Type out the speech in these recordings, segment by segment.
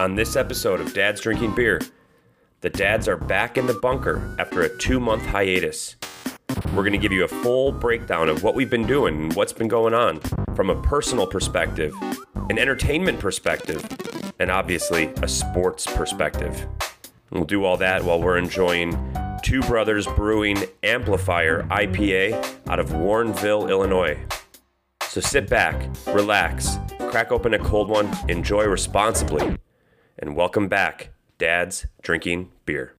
On this episode of Dad's Drinking Beer, the dads are back in the bunker after a two month hiatus. We're going to give you a full breakdown of what we've been doing and what's been going on from a personal perspective, an entertainment perspective, and obviously a sports perspective. We'll do all that while we're enjoying Two Brothers Brewing Amplifier IPA out of Warrenville, Illinois. So sit back, relax, crack open a cold one, enjoy responsibly, and welcome back, Dad's Drinking Beer.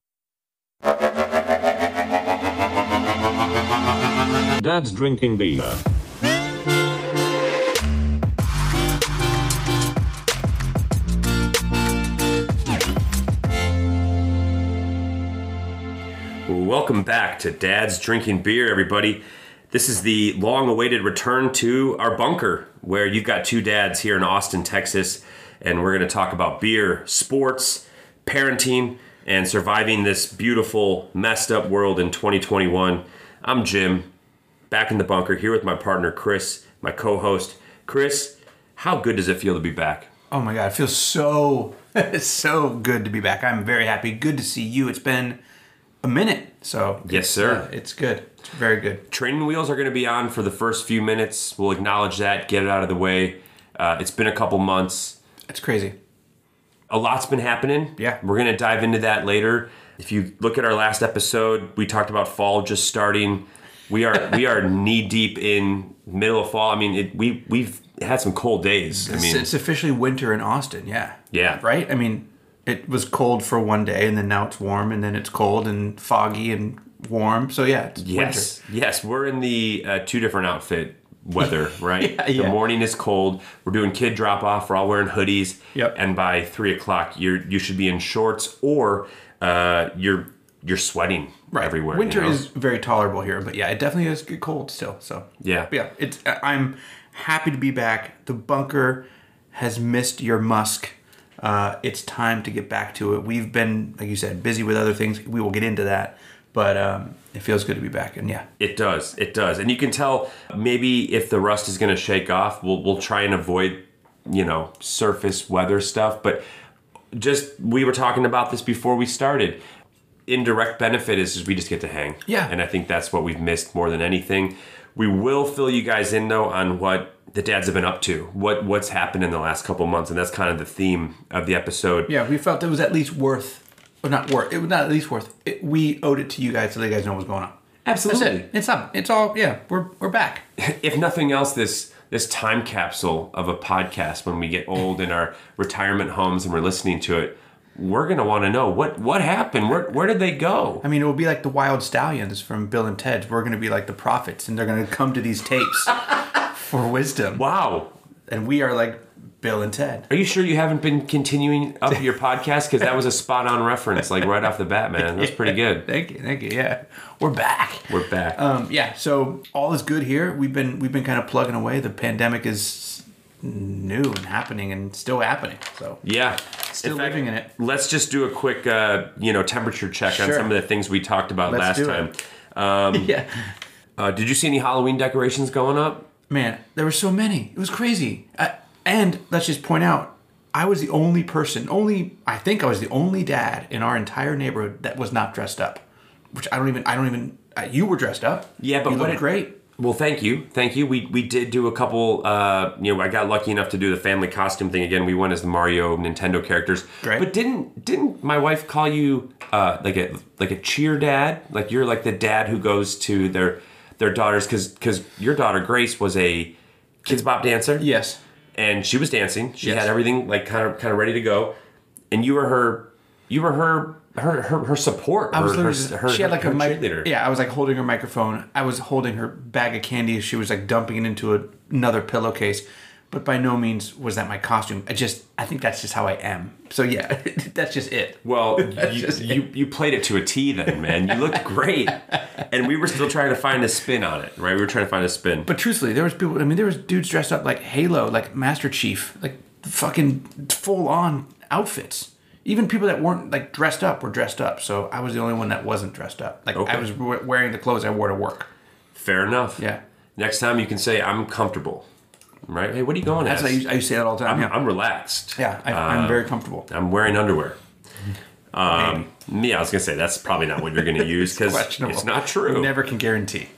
Dad's drinking beer. Welcome back to Dad's Drinking Beer, everybody. This is the long awaited return to our bunker where you've got two dads here in Austin, Texas, and we're going to talk about beer, sports, parenting, and surviving this beautiful, messed up world in 2021. I'm Jim, back in the bunker here with my partner, Chris, my co host. Chris, how good does it feel to be back? Oh my god, it feels so so good to be back. I'm very happy. Good to see you. It's been a minute, so Yes, sir. uh, it's good. It's very good. Training wheels are going to be on for the first few minutes. We'll acknowledge that, get it out of the way. Uh, it's been a couple months. It's crazy. a lot's been happening. Yeah. We're going to dive into that later. If you look at our last episode, we talked about fall just starting. We are we are knee deep in middle of fall. I mean, it, we we've had some cold days. I mean, it's officially winter in Austin. Yeah. Yeah. Right. I mean, it was cold for one day, and then now it's warm, and then it's cold and foggy and warm. So yeah, it's yes, yes, we're in the uh, two different outfit weather, right? Yeah, The morning is cold. We're doing kid drop off. We're all wearing hoodies. Yep. And by three o'clock, you're you should be in shorts or uh, you're you're sweating Right. everywhere. Winter you know? is very tolerable here, but yeah, it definitely is get cold still. So Yeah. But yeah. It's I- I'm happy to be back. The bunker has missed your musk. Uh, it's time to get back to it. We've been, like you said, busy with other things. We will get into that, but um, it feels good to be back. And yeah, It does. It does. And you can tell maybe if the rust is going to shake off, we'll we'll try and avoid, you know, surface weather stuff, but just we were talking about this before we started. Indirect benefit is just we just get to hang. Yeah. And I think that's what we've missed more than anything. We will fill you guys in though on what the dads have been up to, what what's happened in the last couple months, and that's kind of the theme of the episode. yeah, we felt it was at least worth, or not worth. It was not at least worth. It, we owed it to you guys to let you guys know what's going on. Absolutely. it. It's up. It's all. Yeah, we're we're back. if nothing else, this this time capsule of a podcast when we get old in our retirement homes and we're listening to it, we're gonna want to know what what happened. Where where did they go? I mean, it will be like the Wild Stallions from Bill and Ted. We're going to be like the prophets, and they're going to come to these tapes for wisdom. Wow. And we are like Bill and Ted. Are you sure you haven't been continuing up your podcast? Because that was a spot on reference, like right off the bat, man. That's pretty good. Thank you, thank you. Yeah, we're back. We're back. Um, yeah, so all is good here. We've been we've been kind of plugging away. The pandemic is new and happening and still happening. So yeah. still fact, living in it. Let's just do a quick, uh, you know, temperature check on Sure. some of the things we talked about Let's last do time. it. Um, yeah, uh, did you see any Halloween decorations going up? man, there were so many. It was crazy. I, and let's just point out, I was the only person, only I think I was the only dad in our entire neighborhood that was not dressed up. Which I don't even. I don't even. Uh, you were dressed up. Yeah, but you what looked great. Well, thank you, thank you. We we did do a couple. Uh, you know, I got lucky enough to do the family costume thing again. We went as the Mario Nintendo characters. Great. But didn't didn't my wife call you uh, like a like a cheer dad? Like you're like the dad who goes to their their daughters because because your daughter Grace was a Kidz Bop dancer. Yes. And she was dancing. She Yes. had everything like kind of kind of ready to go, and you were her you were her her her, her support. I was her, her, just- her, she had like a mic- cheerleader. Yeah, I was like holding her microphone. I was holding her bag of candy. She was like dumping it into a, another pillowcase. But by no means was that my costume. I just, I think that's just how I am. So yeah, that's just it. Well, you, you you played it to a T then, man. You looked great, and we were still trying to find a spin on it, right? We were trying to find a spin. But truthfully, there was people. I mean, there was dudes dressed up like Halo, like Master Chief, like fucking full on outfits. Even people that weren't like dressed up were dressed up. So I was the only one that wasn't dressed up. Like Okay. I was we- wearing the clothes I wore to work. Fair enough. Yeah. Next time you can say I'm comfortable. Right? Hey, what are you going That's I I used to say that all the time. I'm, yeah, I'm relaxed. yeah I, I'm very comfortable. I'm wearing underwear. Um, yeah, I was gonna say that's probably not what you're gonna use because Questionable. it's not true. Never can guarantee.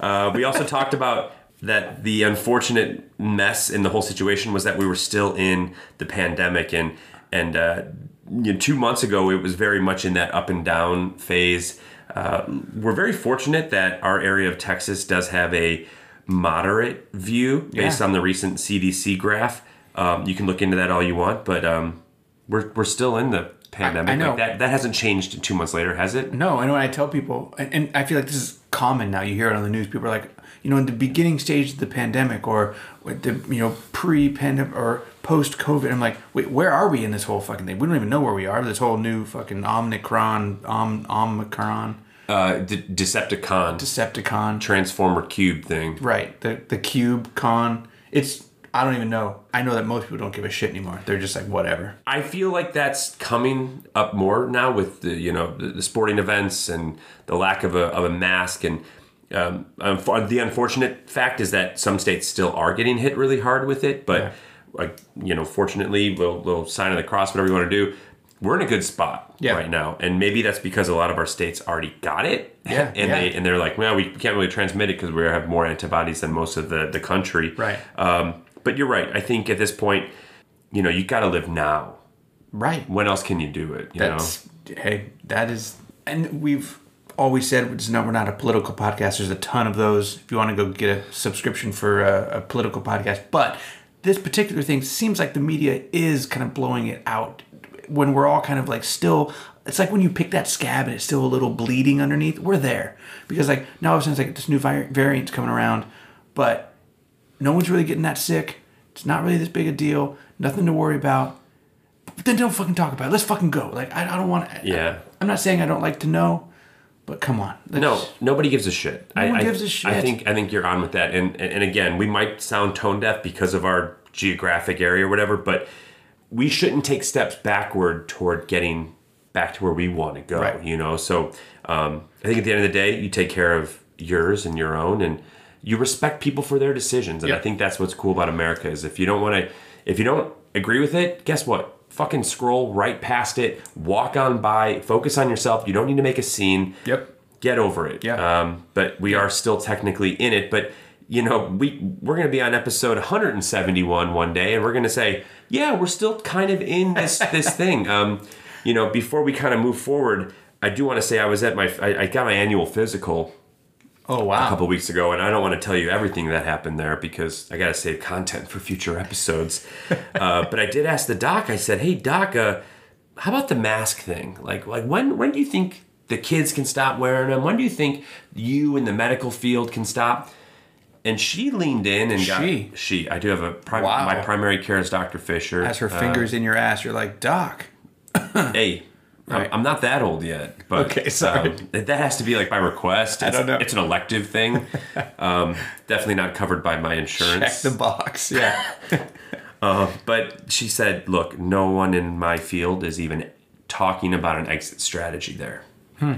Uh, we also talked about that the unfortunate mess in the whole situation was that we were still in the pandemic and and uh, you know, two months ago it was very much in that up and down phase. Uh, we're very fortunate that our area of Texas does have a moderate view based Yeah. on the recent CDC graph. Um, you can look into that all you want, but um, we're we're still in the pandemic. I know. Like that that hasn't changed two months later, has it? No, I know. I tell people, and, and I feel like this is common now. You hear it on the news. People are like, you know, in the beginning stage of the pandemic, or with the you know pre-pandemic or post-COVID. I'm like, wait, where are we in this whole fucking thing? We don't even know where we are. This whole new fucking Omicron, Om, Omicron, Uh, De- Decepticon, Decepticon. Transformer Cube thing. Right. The the cube con. It's I don't even know. I know that most people don't give a shit anymore. They're just like whatever. I feel like that's coming up more now with the you know the, the sporting events and the lack of a, of a mask and um, unf- the unfortunate fact is that some states still are getting hit really hard with it but Yeah. like you know fortunately little, little sign of the cross whatever you want to do we're in a good spot Yeah. right now and maybe that's because a lot of our states already got it Yeah, and yeah. they and they're like well we can't really transmit it because we have more antibodies than most of the the country Right. um, but you're right I think at this point you know you got to live now Right. when else can you do it? You know, That's hey, that is, and we've always said it's not we're not a political podcast. There's a ton of those. If you want to go get a subscription for a, a political podcast, but this particular thing seems like the media is kind of blowing it out when we're all kind of like still. It's like when you pick that scab and it's still a little bleeding underneath. We're there because like now all of a sudden it's like this new vi- variant's coming around, but no one's really getting that sick. It's not really this big a deal. Nothing to worry about. But then don't fucking talk about it. Let's fucking go. Like I, I don't want. to Yeah. I'm not saying I don't like to know, but come on. No, nobody gives a shit. No I, one I- gives a shit. I think I think you're on with that. And and again, we might sound tone deaf because of our geographic area or whatever, but we shouldn't take steps backward toward getting back to where we want to go. Right. You know, so um, I think at the end of the day, you take care of yours and your own, and you respect people for their decisions. And I think that's what's cool about America is if you don't want to, if you don't agree with it, guess what? Fucking scroll right past it, walk on by, focus on yourself. You don't need to make a scene Yep. get over it. Yeah. Um, but we are still technically in it. But you know, we we're gonna be on episode 171 one day, and we're gonna say, yeah, we're still kind of in this this thing. Um, you know, before we kind of move forward, I do want to say I was at my I, I got my annual physical Oh wow! a couple weeks ago, and I don't want to tell you everything that happened there because I got to save content for future episodes. uh, but I did ask the doc. I said, "Hey, doc, uh, how about the mask thing? Like, like when when do you think the kids can stop wearing them? When do you think you in the medical field can stop?" And she leaned in and She? got she. I do have a prim- Wow. my primary care is Dr. Fisher. Has her Uh, fingers in your ass. You're like Doc. hey. I'm- Right. I'm not that old yet, but Okay, sorry. um, that has to be like by request. It's, don't know. It's an elective thing. um, definitely not covered by my insurance. Check the box. Yeah. But she said, "Look, no one in my field is even talking about an exit strategy there." Hmm.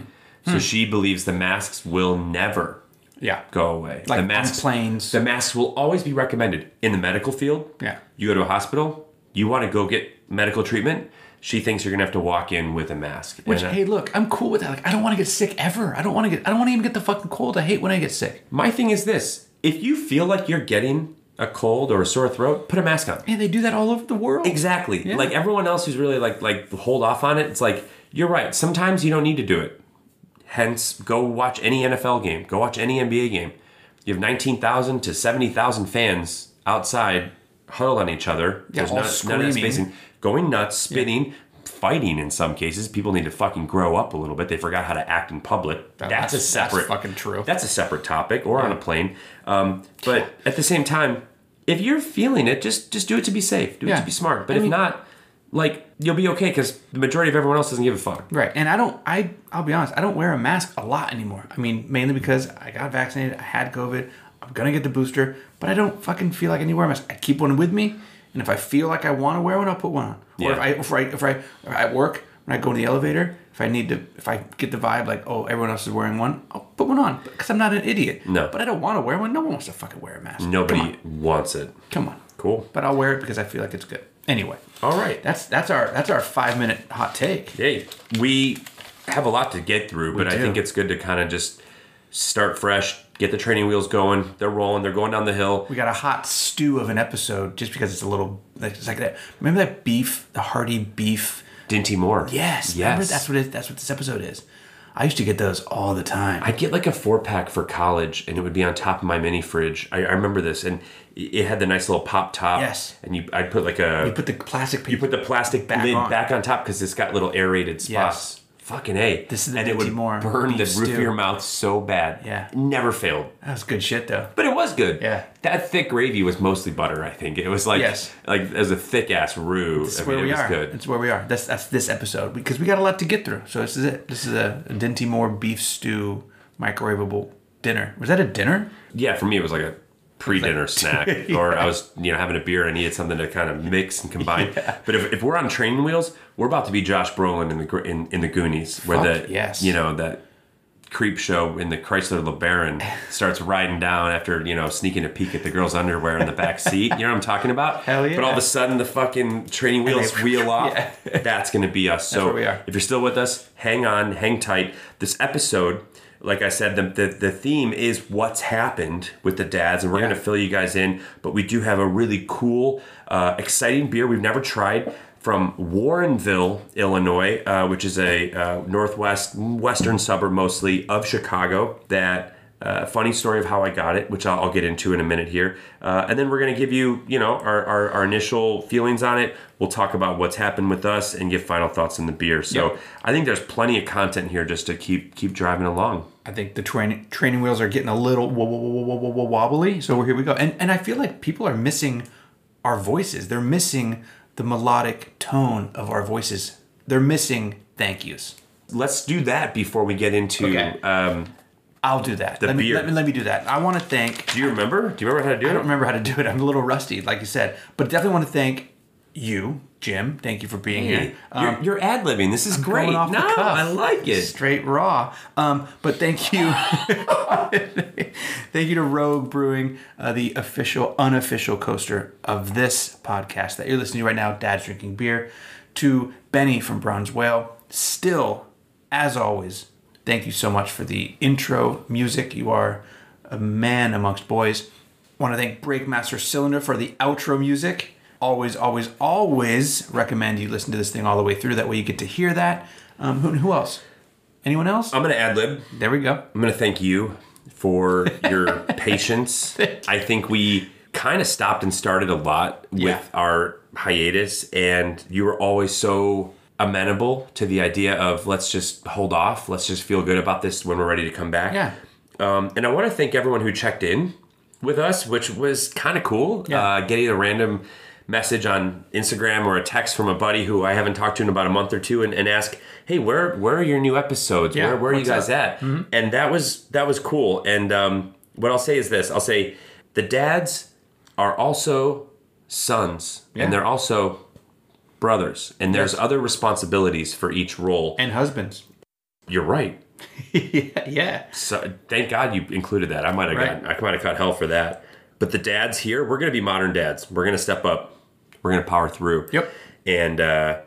So she believes the masks will never yeah. go away. Like the masks, planes. the masks will always be recommended in the medical field. Yeah. You go to a hospital, you want to go get medical treatment. She thinks you're gonna have to walk in with a mask. Which And, hey, look, I'm cool with that. Like I don't want to get sick ever. I don't want to get. I don't want to even get the fucking cold. I hate when I get sick. My thing is this: if you feel like you're getting a cold or a sore throat, put a mask on. Hey, they do that all over the world. Exactly. Yeah. Like everyone else who's really like like hold off on it. It's like you're right. Sometimes you don't need to do it. Hence, go watch any NFL game. Go watch any NBA game. You have nineteen thousand to seventy thousand fans outside huddled on each other. Yeah, all not, screaming. spacing. Going nuts, spitting, fighting. In some cases, people need to fucking grow up a little bit. They forgot how to act in public. That- that's, a that's- that's separate. fucking true. That's a separate topic, or on a plane. Um, but at the same time, if you're feeling it, just just do it to be safe. Do it to be smart. But I if mean- not, like you'll be okay because the majority of everyone else doesn't give a fuck. Right. And I don't. I. I'll be honest. I don't wear a mask a lot anymore. I mean, mainly because I got vaccinated. I had COVID. I'm gonna get the booster, but I don't fucking feel like I need to wear a mask. I keep one with me, and if I feel like I want to wear one, I'll put one on. Or if Yeah. I if I if I if I at work when I go in the elevator, if I need to, if I get the vibe like, oh, everyone else is wearing one, I'll put one on because I'm not an idiot. No. but I don't want to wear one. No one wants to fucking wear a mask. Nobody wants it. Come on. Cool. But I'll wear it because I feel like it's good. Anyway, All right. that's that's our that's our five minute hot take. Hey, we have a lot to get through, but I think it's good to kind of just start fresh, get the training wheels going. They're rolling. They're going down the hill. We got a hot stew of an episode just because it's a little like it's like that. Remember that beef, the hearty beef. Dinty Moore. Yes, remember Yes. that's what it, that's what this episode is. I used to get those all the time. I'd get like a four pack for college, and it would be on top of my mini fridge. I, I remember this, and it had the nice little pop top. Yes. And you, I'd put like a you put the plastic. you put the plastic Back lid on. back on top because it's got little aerated spots. Yes. Fucking a. This is the and it would Moore burn the beef roof of your mouth so bad. Yeah. Never failed. that was good shit though. But it was good. Yeah. That thick gravy was mostly butter, I think. It was like Yes. like was a thick ass roux. That's I where mean, we was are. good. That's where we are. That's that's this episode because we got a lot to get through. So this is it. This is a, a Dinty Moore beef stew microwavable dinner. Was that a dinner? Yeah, for me it was like a pre-dinner snack, or I was you know having a beer. and I needed something to kind of mix and combine. But if, if we're on training wheels, we're about to be Josh Brolin in the in, in the Goonies, where Fuck the yes. you know that creep show in the Chrysler LeBaron starts riding down after you know sneaking a peek at the girl's underwear in the back seat. You know what I'm talking about? Hell yeah. But all of a sudden the fucking training wheels wheel off. Yeah. That's going to be us. So if you're still with us, hang on, hang tight. This episode, like I said, the, the, the theme is what's happened with the dads, and we're Yeah. going to fill you guys in. But we do have a really cool, uh, exciting beer we've never tried from Warrenville, Illinois, uh, which is a uh, northwest, western suburb mostly of Chicago. That uh, funny story of how I got it, which I'll, I'll get into in a minute here. Uh, and then we're going to give you, you know, our, our, our initial feelings on it. We'll talk about what's happened with us and give final thoughts on the beer. So Yep. I think there's plenty of content here just to keep keep driving along. I think the training training wheels are getting a little wo- wo- wo- wo- wo- wo- wobbly. So here we go. And and I feel like people are missing our voices. They're missing the melodic tone of our voices. They're missing thank yous. Let's do that before we get into. Okay. Um, I'll do that. The let, me, beer. let me let me do that. I want to thank. do you remember? Do you remember how to do I it? I don't remember how to do it. I'm a little rusty, like you said, but definitely want to thank you, Jim. Thank you for being Hey, here. Um, you're, you're ad libbing. This is great. going off the no. I like it. straight raw. Um, but thank you, thank you to Rogue Brewing, uh, the official, unofficial coaster of this podcast that you're listening to right now. Dad's drinking beer. To Benny from Bronze Whale. Still, as always, thank you so much for the intro music. You are a man amongst boys. Want to thank Breakmaster Cylinder for the outro music. Always, always, always recommend you listen to this thing all the way through. That way you get to hear that. Um, who, who else? Anyone else? I'm going to ad lib. there we go. I'm going to thank you for your patience. I think we kind of stopped and started a lot with Yeah. our hiatus, and you were always so amenable to the idea of let's just hold off, let's just feel good about this when we're ready to come back. Yeah. Um, and I want to thank everyone who checked in with us, which was kind of cool. Yeah. Uh, getting a random message on Instagram or a text from a buddy who I haven't talked to in about a month or two and, and ask, "Hey, where where are your new episodes? Yeah, where where are you guys up? Mm-hmm. at?" And that was that was cool. And um, what I'll say is this: I'll say the dads are also sons, Yeah. and they're also brothers, and there's Yes. other responsibilities for each role. And husbands. You're right. yeah. So thank God you included that. I might have Right. got I might have caught hell for that. But the dads here, we're gonna be modern dads. We're gonna step up. We're gonna power through. Yep. And uh,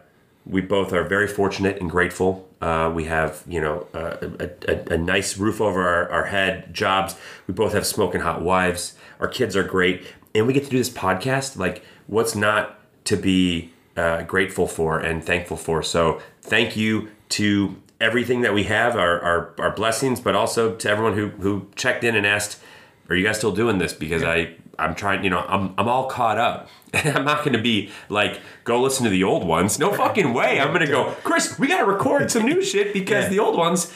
we both are very fortunate and grateful. Uh, we have, you know, uh, a, a, a nice roof over our, our head, jobs. We both have smoking hot wives. Our kids are great, and we get to do this podcast. Like, what's not to be uh, grateful for and thankful for? So, thank you to everything that we have, our, our, our blessings, but also to everyone who, who checked in and asked, "Are you guys still doing this?" Because I I'm trying, you know, I'm I'm all caught up. And I'm not going to be like, go listen to the old ones. No fucking way. I'm going to go, Chris. We got to record some new shit because Yeah. the old ones,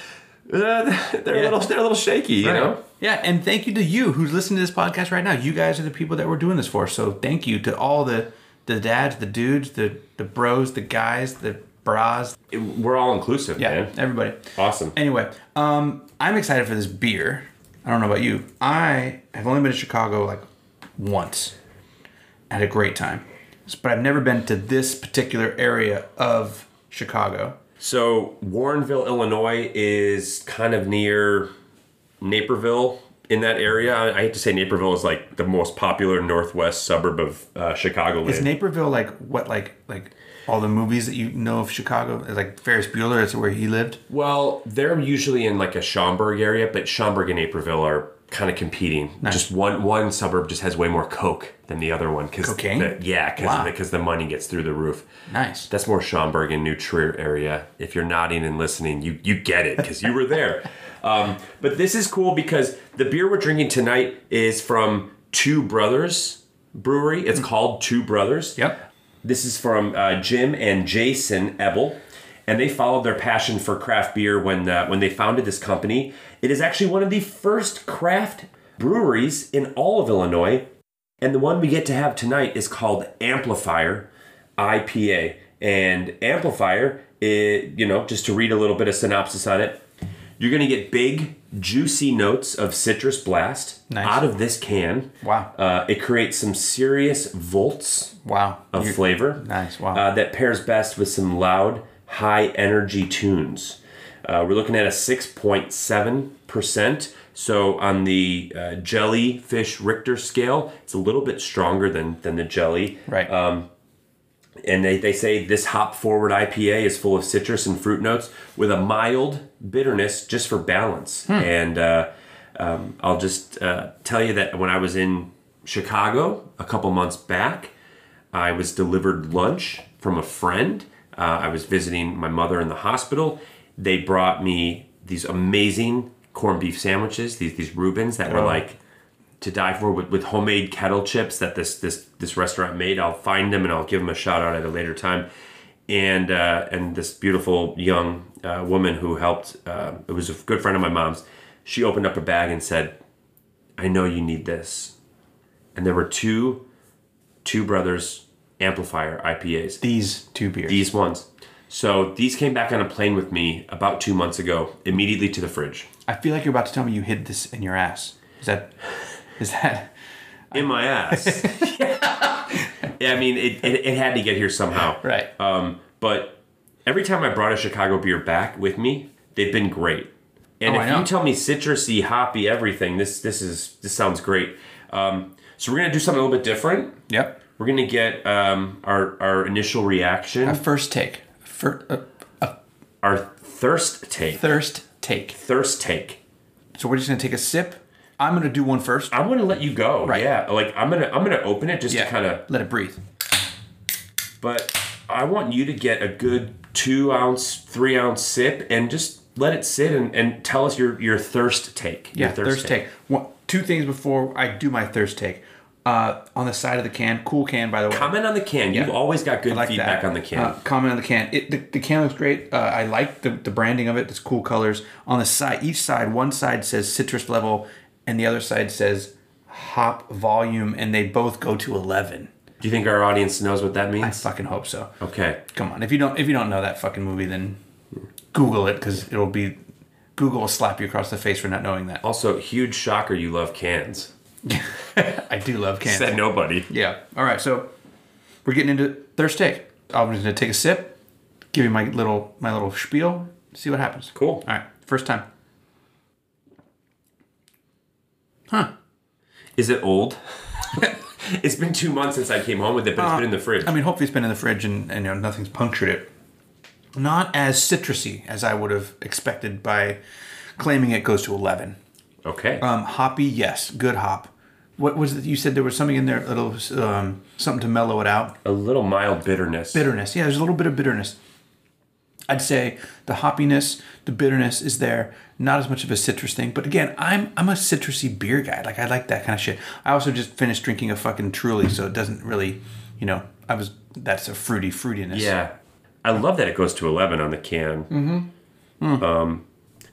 uh, they're a little they're a little shaky, you know. Yeah, and thank you to you who's listening to this podcast right now. You guys are the people that we're doing this for. So thank you to all the the dads, the dudes, the the bros, the guys, the bras. We're all inclusive, Yeah, man. everybody. Awesome. Anyway, um, I'm excited for this beer. I don't know about you. I have only been to Chicago like once. Had a great time, but I've never been to this particular area of Chicago. So Warrenville, Illinois, is kind of near Naperville in that area. I I hate to say Naperville is like the most popular northwest suburb of uh, Chicago. Is Naperville like what like like all the movies that you know of Chicago? Like Ferris Bueller, is where he lived. Well, they're usually in like a Schaumburg area, but Schaumburg and Naperville are kind of competing. Just one one suburb just has way more coke than the other one. Cause Cocaine? the- yeah, because Wow. because the money gets through the roof. Nice. That's more Schaumburg and New Trier area. If you're nodding and listening, you you get it because you were there. Um, but this is cool because the beer we're drinking tonight is from Two Brothers Brewery. It's called Two Brothers. Yep. This is from uh, Jim and Jason Ebel, and they followed their passion for craft beer when uh, when they founded this company. It is actually one of the first craft breweries in all of Illinois, and the one we get to have tonight is called Amplifier IPA. And Amplifier, it, you know, just to read a little bit of synopsis on it, you're going to get big, juicy notes of citrus blast Nice. out of this can. Wow. Uh, it creates some serious volts Wow. of You're- flavor. Nice, wow. Uh, that pairs best with some loud, high energy tunes. Uh, we're looking at a 6.7%. So on the uh, jellyfish Richter scale, it's a little bit stronger than, than the jelly. Right. And they, they say this hop forward IPA is full of citrus and fruit notes with a mild bitterness just for balance. And uh, um, I'll just uh, tell you that when I was in Chicago a couple months back, I was delivered lunch from a friend. Uh, I was visiting my mother in the hospital. They brought me these amazing corned beef sandwiches, these these Reubens that were Oh. like to die for with, with homemade kettle chips that this this this restaurant made. I'll find them and I'll give them a shout out at a later time. And uh, and this beautiful young uh, woman who helped, uh, it was a good friend of my mom's. She opened up a bag and said, "I know you need this." And there were two, two brothers amplifier IPAs. These two beers. These ones. So these came back on a plane with me about two months ago, immediately to the fridge. I feel like you're about to tell me you hid this in your ass. Is that? Is that? in my ass. yeah, I mean, it, it, it had to get here somehow. Right. Um, but every time I brought a Chicago beer back with me, they've been great. And Oh, I if you tell me citrusy, hoppy, everything, this this is this sounds great. Um, so we're gonna do something a little bit different. Yep. We're gonna get um, our our initial reaction, A first take. Fir- uh, our thirst take, thirst take. thirst take. So we're just gonna take a sip. I'm gonna do one first. I'm gonna let you go. Right. Yeah. Like I'm gonna I'm gonna open it just Yeah. to kind of let it breathe. but I want you to get a good two ounce, three ounce sip and just let it sit and, and tell us your, your thirst take. Yeah, your thirst, take. One, two things before I do my thirst take. Uh, on the side of the can, cool can by the way. Comment on the can. You've always got good like feedback that. on the can. Uh, comment on the can. It, the, the can looks great. Uh, I like the, the branding of it. It's cool colors. On the side, each side, one side says citrus level, and the other side says hop volume, and they both go to eleven. Do you think our audience knows what that means? I fucking hope so. Okay. Come on, if you don't if you don't know that fucking movie, then Google it because it'll be Google will slap you across the face for not knowing that. Also, huge shocker you love cans. I do love cans. Said nobody. Yeah. All right. So we're getting into thirst take. I'm going to take a sip, give you my little my little spiel, see what happens. Cool. All right. First time. Huh. Is it old? it's been two months since I came home with it, but it's been in the fridge. Uh, I mean, hopefully it's been in the fridge and, and you know, nothing's punctured it. Not as citrusy as I would have expected by claiming it goes to 11. okay. Um, hoppy, yes, good hop. What was it? You said there was something in there, a little um, something to mellow it out. a little mild bitterness. bitterness. Yeah, there's a little bit of bitterness. I'd say the hoppiness, the bitterness is there. Not as much of a citrus thing, but again, I'm I'm a citrusy beer guy. Like I like that kind of shit. I also just finished drinking a fucking Truly, so it doesn't really, you know, I was that's a fruity fruitiness. Yeah. I love that it goes to 11 on the can. Mm-hmm. Um,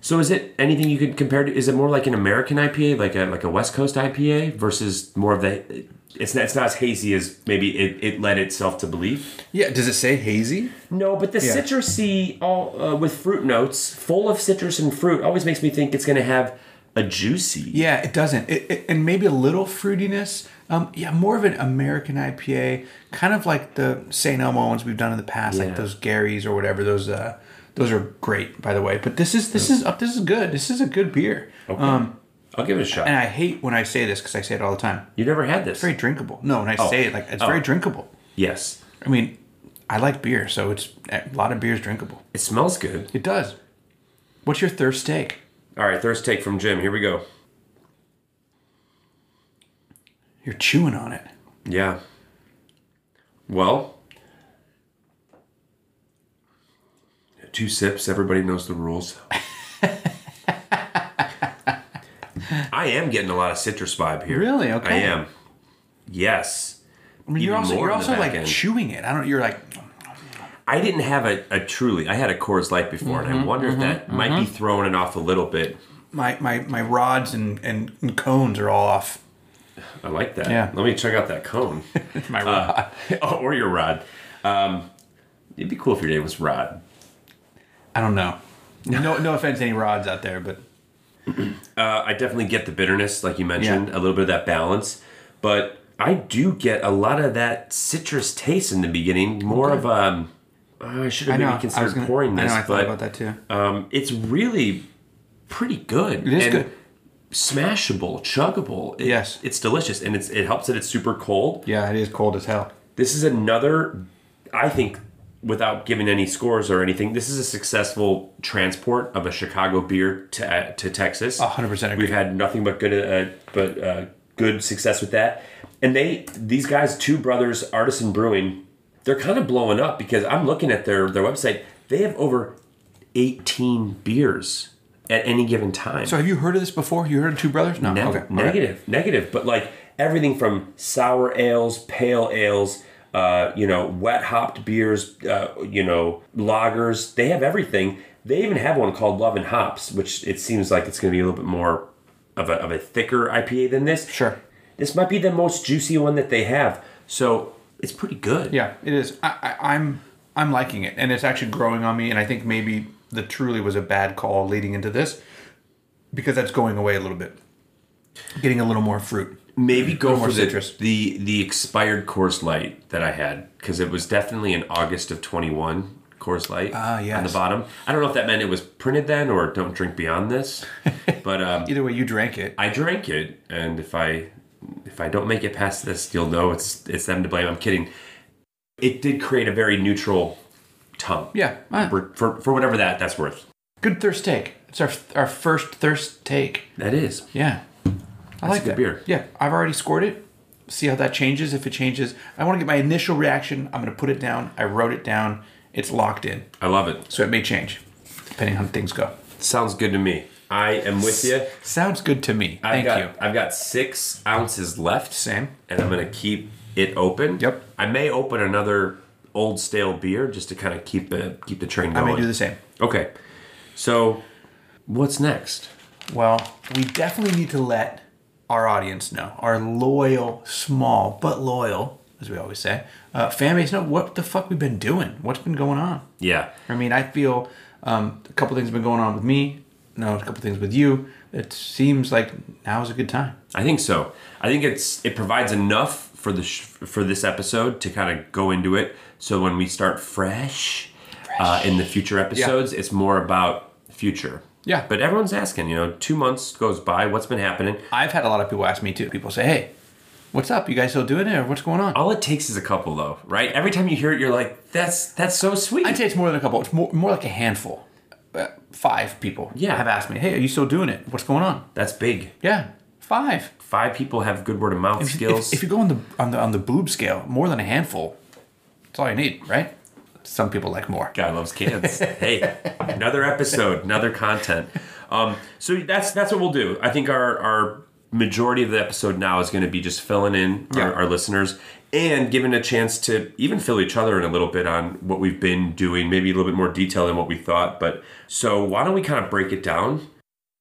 so is it anything you could compare to? Is it more like an American IPA, like a like a West Coast IPA, versus more of the? It's not, it's not as hazy as maybe it, it led itself to believe. Yeah. Does it say hazy? No, but the Yeah. citrusy, all uh, with fruit notes, full of citrus and fruit, always makes me think it's going to have a juicy. Yeah, it doesn't. It, it, and maybe a little fruitiness. Um, yeah, more of an American IPA, kind of like the St. Elmo ones we've done in the past, Yeah. like those Garys or whatever. Those uh, Those are great, by the way. But this is this is up. this is good. This is a good beer. Um, I'll give it a shot. and I hate when I say this because I say it all the time. you never had this? Very drinkable. No, when I say it, like it's Oh. very drinkable. yes. I mean, I like beer, so it's a lot of beer is drinkable. It smells good. It does. What's your thirst take? All right, thirst take from Jim. Here we go. You're chewing on it. Yeah. Well, two sips. Everybody knows the rules. I am getting a lot of citrus vibe here. Really? Okay. I am. Yes. I mean, you're also you're also like end. chewing it. I don't. You're like I didn't have a, a truly. I had a Coors Light before, Mm-hmm, and I wonder if that might be throwing it off a little bit. my my my rods and and, and cones are all off. I like that. Yeah. Let me check out that cone. My rod. oh, or your rod. Um, it'd be cool if your name was Rod. I don't know. No no offense to any rods out there, but Uh, I definitely get the bitterness, like you mentioned, a little bit of that balance, but I do get a lot of that citrus taste in the beginning. More of um, I should have I maybe I considered gonna, pouring I this, know. I thought but about that too. um, it's really pretty good. It is and good. Smashable, chuggable. It- Yes. it's delicious, and it's it helps that it's super cold. Yeah, it is cold as hell. This is another, I think, without giving any scores or anything, this is a successful transport of a Chicago beer to uh, to Texas. A hundred percent agree. We've had nothing but good, uh, but uh, good success with that. And they, these guys, two brothers, Artisan Brewing, they're kind of blowing up because I'm looking at their their website. They have over 18 beers at any given time. So have you heard of this before? You heard of Two Brothers? No. Okay. all right. Negative, negative. But like everything from sour ales, pale ales, uh, you know, wet hopped beers, uh, you know, lagers. They have everything. They even have one called Love and Hops, which it seems like it's going to be a little bit more of a, of a thicker IPA than this. Sure. This might be the most juicy one that they have. So it's pretty good. Yeah, it is. I, I, I'm I'm liking it, and it's actually growing on me. And I think maybe the truly was a bad call leading into this because that's going away a little bit, getting a little more fruit. Maybe go for the, the the expired Coors Light that I had because it was definitely in August of twenty one. Coors Light Ah, on the bottom. I don't know if that meant it was printed then or don't drink beyond this, but um, Either way, you drank it. I drank it, and if I if I don't make it past this, you'll know it's it's them to blame. I'm kidding. It did create a very neutral tongue. Yeah, ah, For, for, for whatever that that's worth. good thirst take. It's our our first thirst take. That is. Yeah, I like that beer. Yeah, I've already scored it. See how that changes. If it changes, I want to get my initial reaction. I'm going to put it down. I wrote it down. It's locked in, I love it. so it may change depending on how things go. Sounds good to me. I am with you. Sounds good to me. I've Thank got, you. I've got six ounces left. Same. And I'm gonna keep it open. Yep. I may open another old stale beer just to kind of keep the keep the train going. I may do the same. Okay. So, what's next? Well, we definitely need to let our audience know, our loyal, small but loyal, as we always say, uh, fan base know what the fuck we've been doing. What's been going on? Yeah. I mean, I feel um, a couple things have been going on with me. No, a couple things with you. It seems like now is a good time. I think so. I think it's it provides enough for the sh- for this episode to kind of go into it. So when we start fresh, Uh, in the future episodes, it's more about future. Yeah. But everyone's asking, you know, two months goes by. What's been happening? I've had a lot of people ask me too. People say, "Hey, what's up? You guys still doing it, or what's going on?" All it takes is a couple, though, right? Every time you hear it, you're like, "That's that's so sweet." I'd say it's more than a couple. It's more, more like a handful. Uh, five people Yeah. have asked me, "Hey, are you still doing it? What's going on?" That's big. Yeah, five. Five people have good word of mouth If, skills. if you go on the on the on the boob scale, more than a handful. That's all you need, right? Some people like more. Guy loves kids. hey, another episode, another content. Um, so that's that's what we'll do. I think our our majority of the episode now is going to be just filling in Yeah. our, our listeners and giving a chance to even fill each other in a little bit on what we've been doing, maybe a little bit more detail than what we thought. But so why don't we kind of break it down?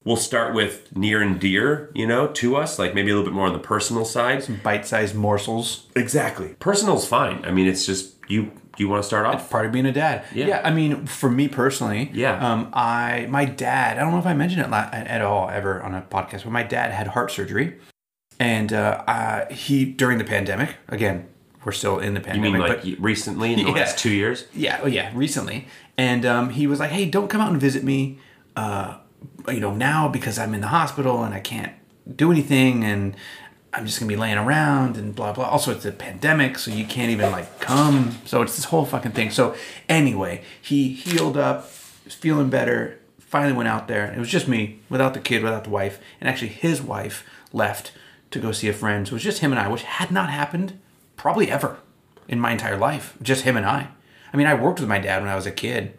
We'll start with near and dear, you know, to us, like maybe a little bit more on the personal side. Some bite-sized morsels. Exactly. Personal's fine. I mean, it's just you. You want to start off? Part of being a dad. Yeah. I mean, for me personally, Yeah. Um, I my dad. I don't know if I mentioned it la- at all ever on a podcast, but my dad had heart surgery, and uh, uh, he during the pandemic again, we're still in the pandemic. You mean like but recently in the Yeah. last two years? yeah, oh yeah, recently. And um, he was like, "Hey, don't come out and visit me, uh, you know, now because I'm in the hospital and I can't do anything, and I'm just gonna be laying around and blah blah." Also, it's a pandemic, so you can't even like come. So it's this whole fucking thing. So anyway, he healed up, was feeling better. Finally went out there. It was just me, without the kid, without the wife, and actually his wife left to go see a friend. So it was just him and I, which had not happened probably ever in my entire life. Just him and I. I mean, I worked with my dad when I was a kid,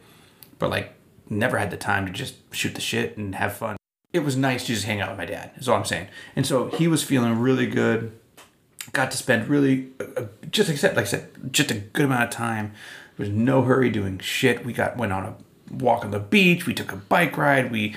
but like never had the time to just shoot the shit and have fun. It was nice to just hang out with my dad. Is all I'm saying. And so he was feeling really good. Got to spend really uh, uh, just like I said, like I said, just a good amount of time. There was no hurry doing shit. We got went on a walk on the beach. We took a bike ride. We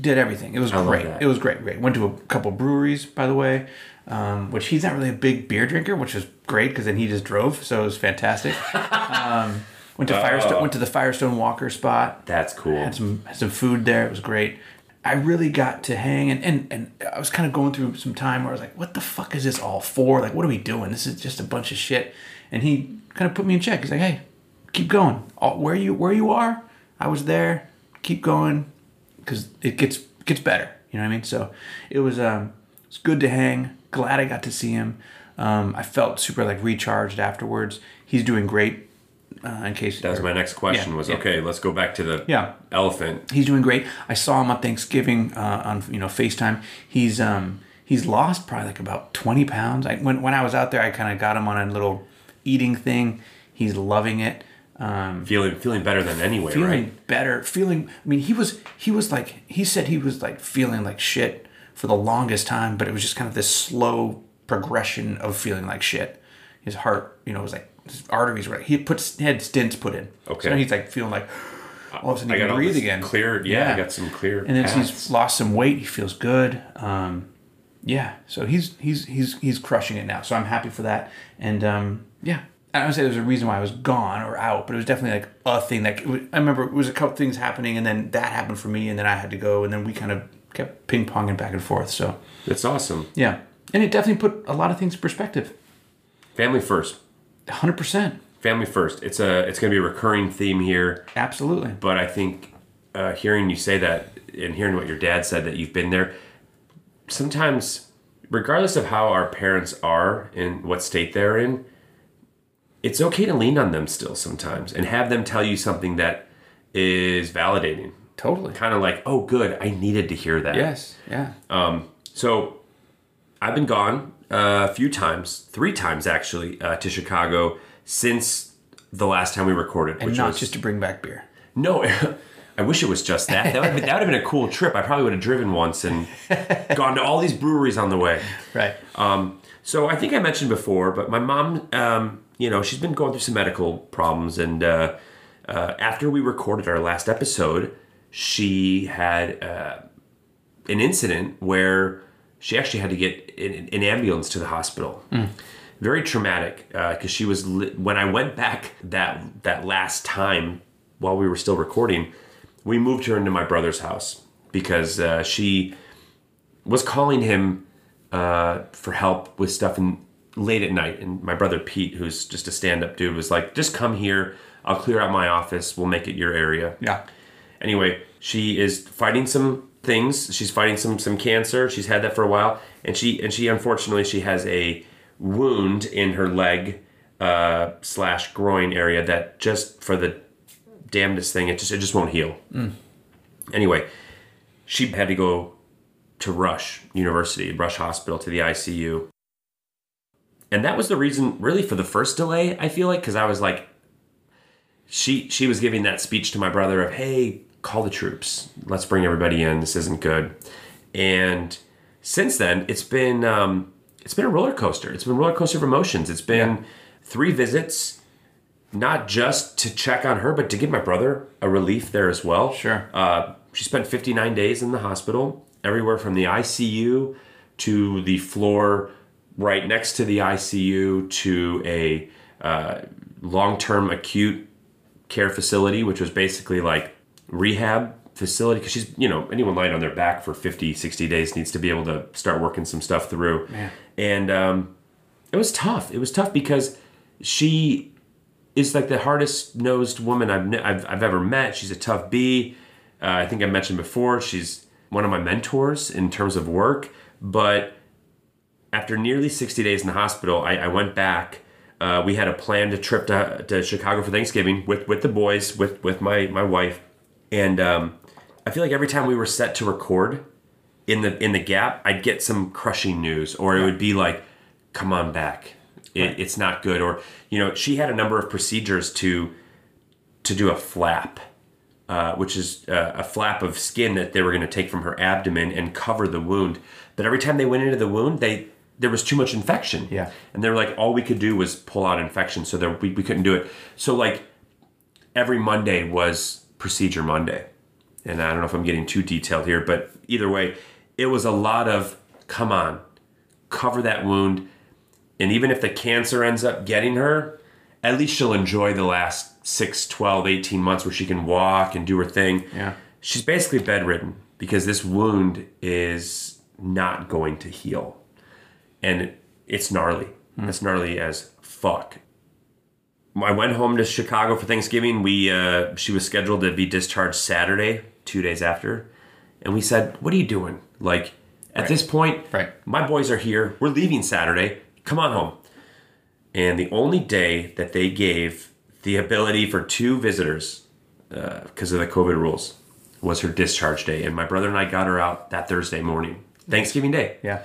did everything. It was love great. It was great. Great. Went to a couple breweries, by the way. Um, which he's not really a big beer drinker, which was great because then he just drove, so it was fantastic. um, went to Firestone. Went to the Firestone Walker spot That's cool. had some had some food there. It was great. I really got to hang and, and and I was kind of going through some time where I was like, what the fuck is this all for? Like, what are we doing? This is just a bunch of shit. And he kind of put me in check. He's like, hey, keep going. All, where you where you are, I was there. Keep going, because it gets gets better. You know what I mean? So it was um it's good to hang. Glad I got to see him. Um, I felt super like recharged afterwards. He's doing great. Uh, in case That was my next question. Yeah, was yeah. okay. Let's go back to the Yeah. elephant. He's doing great. I saw him on Thanksgiving uh, on you know FaceTime. He's um he's lost probably like about twenty pounds. I, when when I was out there, I kind of got him on a little eating thing. He's loving it. Um, Feeling feeling better than anyway, feeling right? better. Feeling. I mean, he was he was like he said he was like feeling like shit for the longest time, but it was just kind of this slow progression of feeling like shit. His heart, you know, was like his arteries were. He puts had stents put in. Okay. So he's like feeling like all of a sudden he can breathe again. clear- yeah, I got some clear And then he's lost some weight. He feels good. Um, yeah. So he's he's he's he's crushing it now. So I'm happy for that. And um, yeah. I don't say there's a reason why I was gone or out, but it was definitely like a thing that was- I remember it was a couple things happening, and then that happened for me, and then I had to go, and then we kind of kept ping ponging back and forth. So That's awesome. yeah, and it definitely put a lot of things in perspective. Family first. Hundred percent, Family first. It's a it's going to be a recurring theme here. absolutely. but I think uh, hearing you say that and hearing what your dad said that you've been there, sometimes, regardless of how our parents are and what state they're in, it's okay to lean on them still sometimes and have them tell you something that is validating. Totally. Kind of like, oh, good, I needed to hear that. Yes. Yeah. Um. So I've been gone a few times, three times actually, uh, to Chicago since the last time we recorded. and not just to bring back beer. No, I wish it was just that. That would, have been, that would have been a cool trip. I probably would have driven once and gone to all these breweries on the way. Right. Um, so I think I mentioned before, but my mom, um, you know, she's been going through some medical problems, and uh, uh, after we recorded our last episode, she had uh, an incident where she actually had to get an, an ambulance to the hospital. Very traumatic because she was li- when I went back that that last time while we were still recording, we moved her into my brother's house because uh, she was calling him uh, for help with stuff in late at night. And my brother Pete, who's just a stand-up dude, was like, "Just come here. I'll clear out my office. We'll make it your area." Yeah. Anyway, she is fighting some things. She's fighting some some cancer. She's had that for a while, and she and she unfortunately she has a wound in her leg uh, slash groin area that just for the damnedest thing, it just it just won't heal. Anyway, she had to go to Rush University, Rush Hospital, to the ICU. And that was the reason, really, for the first delay. I feel like because I was like, she she was giving that speech to my brother of, "Hey, call the troops. Let's bring everybody in. This isn't good." And since then, it's been um, it's been a roller coaster. It's been a roller coaster of emotions. It's been three visits, not just to check on her, but to give my brother a relief there as well. Sure. Uh, she spent 59 days in the hospital, everywhere from the ICU to the floor right next to the ICU to a uh, long term acute care facility, which was basically like rehab facility because she's, you know, anyone lying on their back for 50, 60 days needs to be able to start working some stuff through. Man. And um, it was tough. It was tough because she is like the hardest nosed woman I've, I've I've ever met. She's a tough bee. Uh, I think I mentioned before. She's one of my mentors in terms of work. But after nearly 60 days in the hospital, I, I went back. Uh, we had a planned trip to, to Chicago for Thanksgiving with, with the boys, with, with my, my wife. And um, I feel like every time we were set to record, in the in the gap, I'd get some crushing news, or it would be like, "Come on back, it, it's not good." Or you know, she had a number of procedures to to do a flap, uh, which is uh, a flap of skin that they were going to take from her abdomen and cover the wound. But every time they went into the wound, they there was too much infection. Yeah. and they were like, all we could do was pull out infection, so there, we we couldn't do it. So like every Monday was procedure Monday. And I don't know if I'm getting too detailed here, but either way, it was a lot of come on, cover that wound. And even if the cancer ends up getting her, at least she'll enjoy the last 6, 12, 18 months where she can walk and do her thing. Yeah. She's basically bedridden because this wound is not going to heal. And it's gnarly. It's gnarly as fuck. I went home to Chicago for Thanksgiving. We uh, she was scheduled to be discharged Saturday, two days after, and we said, "What are you doing? Like, at this point, Right. my boys are here. We're leaving Saturday. Come on home." And the only day that they gave the ability for two visitors, because of the COVID rules, was her discharge day. And my brother and I got her out that Thursday morning, Thanksgiving Day Yeah.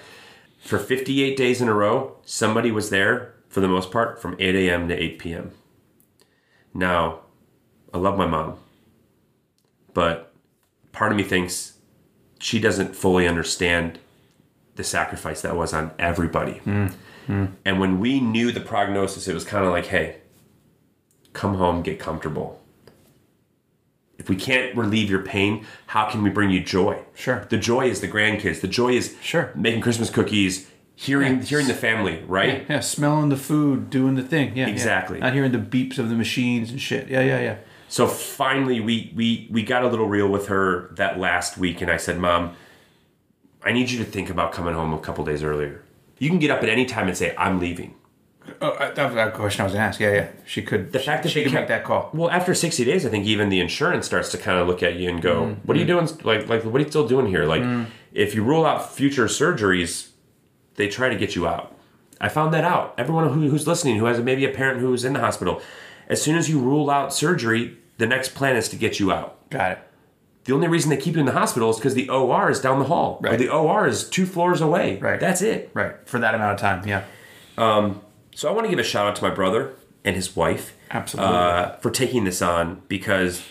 for 58 days in a row, somebody was there for the most part from 8 a.m. to 8 p.m. Now, I love my mom, but part of me thinks she doesn't fully understand the sacrifice that was on everybody. Hmm, hmm. And when we knew the prognosis, it was kind of like, hey, come home, get comfortable. If we can't relieve your pain, how can we bring you joy? Sure. The joy is the grandkids. The joy is Sure. making Christmas cookies, hearing Yeah. hearing the family, right? Yeah, smelling the food, doing the thing. Yeah, yeah. Exactly. Not hearing the beeps of the machines and shit. Yeah, yeah, yeah. So finally, we we we got a little real with her that last week, and I said, "Mom, I need you to think about coming home a couple days earlier. You can get up at any time and say I'm leaving." Oh, uh, that was that question I was gonna ask. Yeah, yeah. She could. The fact that she they could kept- make that call. Well, after 60 days, I think even the insurance starts to kind of look at you and go, Mm, "What are you doing? Like, like, what are you still doing here? Like, if you rule out future surgeries, they try to get you out." I found that out. Everyone who, who's listening, who has maybe a parent who's in the hospital, as soon as you rule out surgery, the next plan is to get you out. Got it. The only reason they keep you in the hospital is because the OR is down the hall, or Right. the OR is two floors away. Right. That's it. Right. For that amount of time. Yeah. So I want to give a shout out to my brother and his wife. Absolutely. Uh, for taking this on because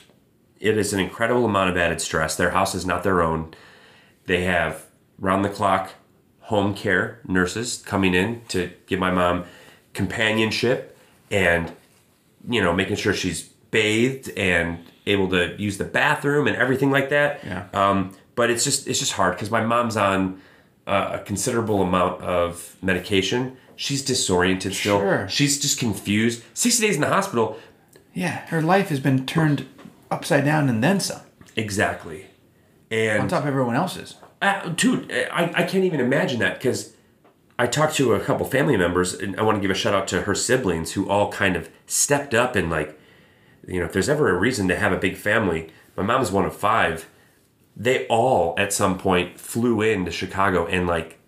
it is an incredible amount of added stress. Their house is not their own. They have round the clock home care nurses coming in to give my mom companionship and you know making sure she's bathed and able to use the bathroom and everything like that. Yeah. Um, but it's just it's just hard because my mom's on uh, a considerable amount of medication. She's disoriented still. Sure. She's just confused. Sixty days in the hospital. Yeah. Her life has been turned upside down and then some. Exactly. And On top of everyone else's. Uh, dude, I, I can't even imagine that because I talked to a couple family members, and I want to give a shout out to her siblings who all kind of stepped up and like, you know, if there's ever a reason to have a big family, my mom mom's one of five. They all at some point flew into Chicago and like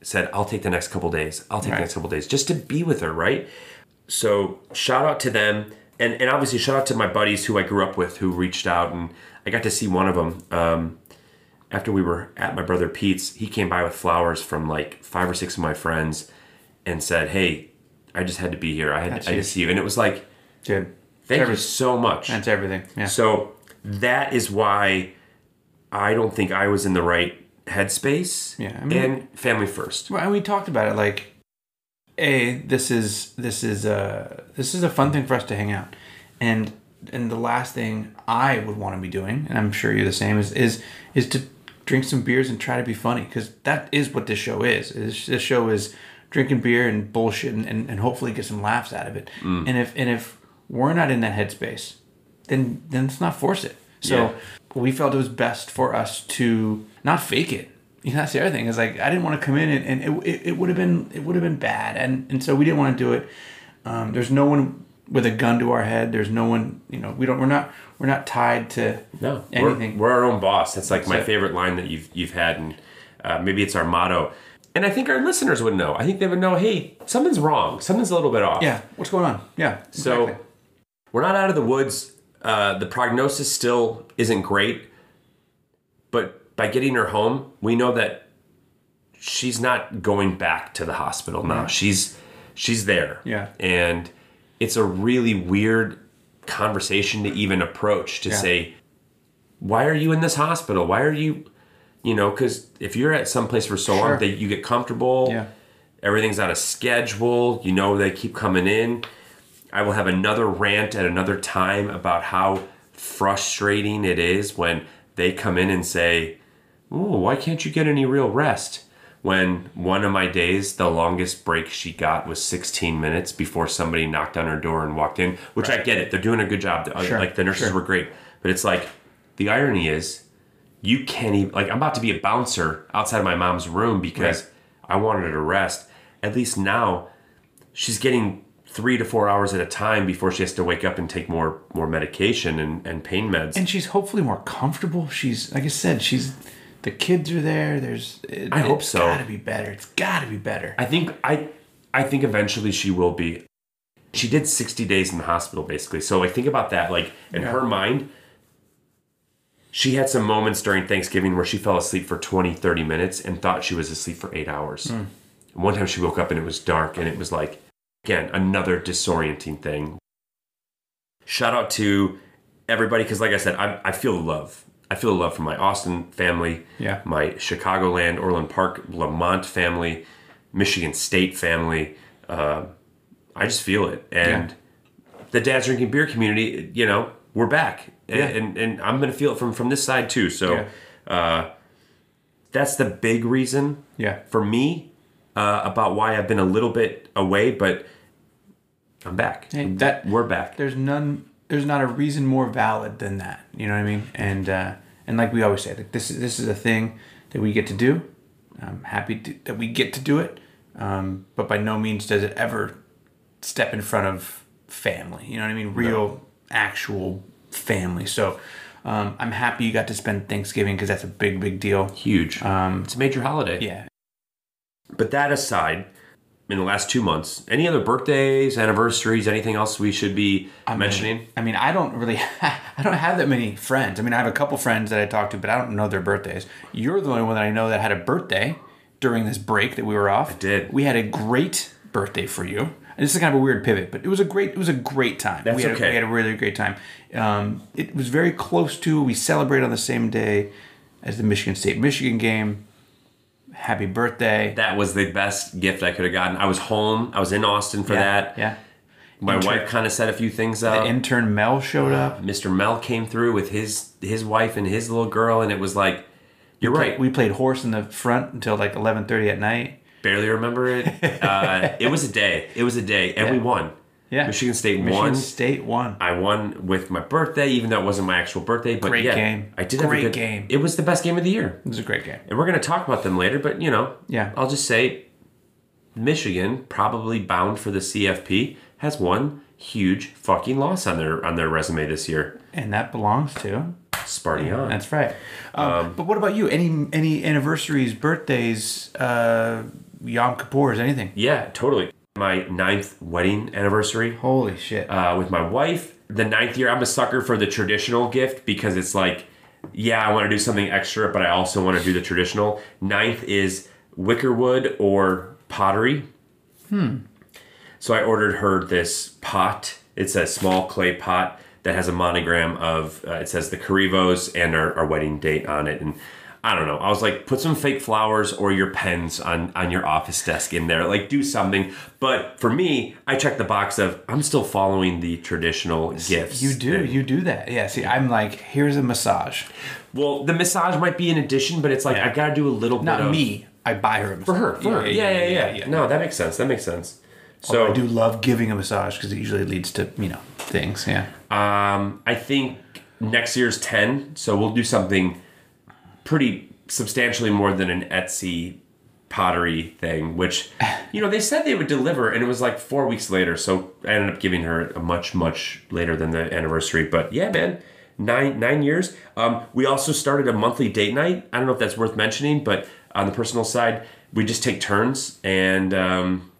said, "I'll take the next couple days. I'll take Right. the next couple days just to be with her." Right. So shout out to them, and and obviously shout out to my buddies who I grew up with who reached out, and I got to see one of them. Um, after we were at my brother Pete's, he came by with flowers from like five or six of my friends and said, Hey, I just had to be here. I had That's I had to see you. And it was like, Dude. thank you so much. That's everything. Yeah. So that is why I don't think I was in the right headspace. Yeah, I mean- and family first. Well, and we talked about it like, a this is this is a this is a fun thing for us to hang out, and and the last thing I would want to be doing, and I'm sure you're the same, is is is to drink some beers and try to be funny because that is what this show is. This, this show is drinking beer and bullshit and, and, and hopefully get some laughs out of it. And if and if we're not in that headspace, then then let's not force it. So Yeah. we felt it was best for us to not fake it. You know, that's the other thing is like I didn't want to come in and, and it, it, it would have been it would have been bad and and so we didn't want to do it. Um, there's no one with a gun to our head. There's no one, you know, we don't. We're not. We're not tied to No, we're, anything. we're our own boss. That's like my it. favorite line that you've you've had, and uh, maybe it's our motto. And I think our listeners would know. I think they would know. Hey, something's wrong. Something's a little bit off. yeah. What's going on? Yeah. So exactly. we're not out of the woods. Uh, the prognosis still isn't great, but by getting her home, we know that she's not going back to the hospital now. She's she's there. Yeah. and it's a really weird conversation to even approach to Yeah. say, why are you in this hospital? Why are you, you know, because if you're at some place for so Sure. long that you get comfortable, Yeah. everything's on a schedule, you know they keep coming in. I will have another rant at another time about how frustrating it is when they come in and say, Oh, why can't you get any real rest? When one of my days, the longest break she got was 16 minutes before somebody knocked on her door and walked in, which I get it. They're doing a good job. Uh, Sure, Like the nurses sure. were great. But it's like, the irony is, you can't even, like, I'm about to be a bouncer outside of my mom's room because I wanted her to rest. At least now, she's getting three to four hours at a time before she has to wake up and take more more medication and, and pain meds. and she's hopefully more comfortable. She's like I said, she's the kids are there. There's it, I hope it's so. Got to be better. It's got to be better. I think I I think eventually she will be. She did 60 days in the hospital basically. So like think about that. Like in her mind, she had some moments during Thanksgiving where she fell asleep for 20, 30 minutes and thought she was asleep for eight hours. Hmm. And One time she woke up and it was dark and it was like, again, another disorienting thing. Shout out to everybody because, like I said, I, I feel love. I feel love from my Austin family, Yeah. my Chicagoland, Orland Park, Lemont family, Michigan State family. Uh, I just feel it. And the Dad's Drinking Beer community, you know, we're back. And, Yeah. and, and I'm going to feel it from, from this side too. So Yeah. uh, that's the big reason Yeah. for me uh, about why I've been a little bit away, but I'm back. Hey, that- We're back. There's none. There's not a reason more valid than that. You know what I mean? And uh, and like we always say, like this is this is a thing that we get to do. I'm happy to, that we get to do it. Um, but by no means does it ever step in front of family. You know what I mean? Real, actual family. So um, I'm happy you got to spend Thanksgiving because that's a big, big deal. Huge. Um, it's a major holiday. yeah. But that aside, in the last two months, any other birthdays, anniversaries, anything else we should be mentioning? I mean, I don't really, I don't have that many friends. I mean, I have a couple friends that I talk to, but I don't know their birthdays. You're the only one that I know that had a birthday during this break that we were off. I did. We had a great birthday for you. And this is kind of a weird pivot, but it was a great, it was a great time. That's we had okay. A, we had a really great time. Um, it was very close to. We celebrated on the same day as the Michigan State Michigan game. Happy birthday! That was the best gift I could have gotten. I was home. I was in Austin for yeah, that. yeah. My wife kind of set a few things The up. intern Mel showed up. Mr. Mel came through with his his wife and his little girl, and it was like, you're right. We played horse in the front until like eleven thirty at night. barely remember it. Uh, it was a day. It was a day, and we won. Yeah. Michigan State won. Michigan won. State won. I won with my birthday, even though it wasn't my actual birthday. But Great yeah, game. I did have a Great good game. It was the best game of the year, It was a great game. and we're going to talk about them later. But you know, Yeah. I'll just say, Michigan, probably bound for the CFP, has one huge fucking loss on their on their resume this year. And that belongs to. Sparty on. That's right. Um, but what about you? Any any anniversaries, birthdays, uh, Yom Kippur's, anything? yeah, totally. My ninth wedding anniversary. Holy shit! uh, with my wife. The ninth year, I'm a sucker for the traditional gift because it's like, yeah, I want to do something extra, but I also want to do the traditional. Ninth is wickerwood or pottery. Hmm. So I ordered her this pot. It's a small clay pot that has a monogram of, uh, it says the Carivos and our, our wedding date on it. And I don't know. I was like, put some fake flowers or your pens on, on your office desk in there. Like, do something. But for me, I check the box of I'm still following the traditional gifts. you do, And- you do that. Yeah. See, I'm like, here's a massage. well, the massage might be an addition, but it's like Yeah. I got to do a little bit Not of me. I buy her a massage. for her. For her. Yeah yeah yeah, No, that makes sense. That makes sense. So I do love giving a massage because it usually leads to you know things. Yeah. Um, I think next year's 10, so we'll do something pretty substantially more than an Etsy pottery thing, which, you know, they said they would deliver, and it was like four weeks later. So I ended up giving her a much, much later than the anniversary. But yeah, man, nine nine years. Um, we also started a monthly date night. I don't know if that's worth mentioning, but on the personal side, we just take turns, and um,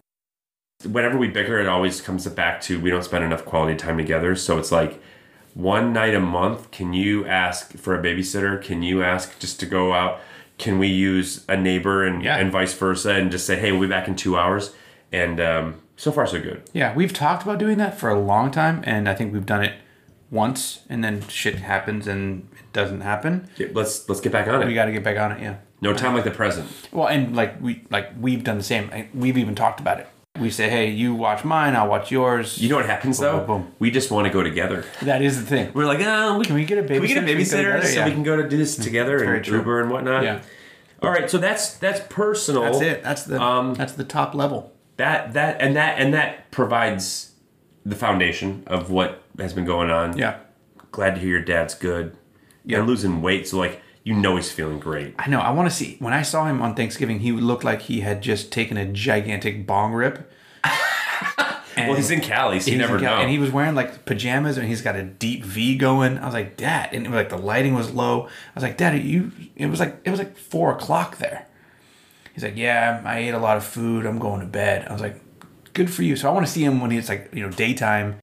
whenever we bicker, it always comes back to we don't spend enough quality time together. So it's like one night a month. Can you ask for a babysitter? Can you ask just to go out? Can we use a neighbor and, Yeah. and vice versa and just say, hey, we'll be back in two hours? And um, so far, so good. Yeah, we've talked about doing that for a long time, and I think we've done it once, and then shit happens and it doesn't happen. Yeah, let's let's get back on it. We got to get back on it. Yeah. No time like the present. Well, and like we like we've done the same. We've even talked about it. We say, hey, you watch mine, I'll watch yours. You know what happens Boom, though? boom, boom. We just want to go together. that is the thing. We're like, oh, we, Can we get a Can we get a babysitter? We so Yeah. we can go to do this together very and true. Uber and whatnot? Yeah. All right, so that's that's personal. That's it. That's the Um, that's the top level. that that and that and that provides the foundation of what has been going on. Yeah. Glad to hear your dad's good. Yeah. And losing weight, so like you know he's feeling great. I know. I want to see. When I saw him on Thanksgiving, he looked like he had just taken a gigantic bong rip. And well, he's in Cali, so you never in Cal- know. And he was wearing like pajamas, and he's got a deep V going. I was like, Dad, and like the lighting was low. I was like, Dad, you? It was like it was like four o'clock there. He's like, Yeah, I ate a lot of food. I'm going to bed. I was like, Good for you. So I want to see him when it's like you know daytime,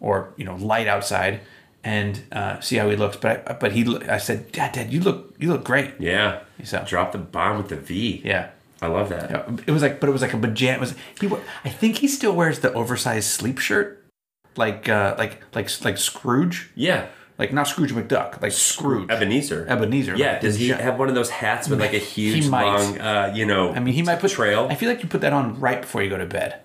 or you know light outside, and uh, see how he looks. But I, but he, I said, Dad, Dad, you look you look great. yeah. So- Drop the bomb with the V. Yeah. I love that. Yeah, It was like, but it was like a pajama. It was he? I think he still wears the oversized sleep shirt, like uh, like like like Scrooge, Yeah. like not Scrooge McDuck, like Scrooge. Ebenezer. Ebenezer. Yeah. like Does he have one of those hats with like a huge long, uh, you know? I mean, he might put trail I feel like you put that on right before you go to bed.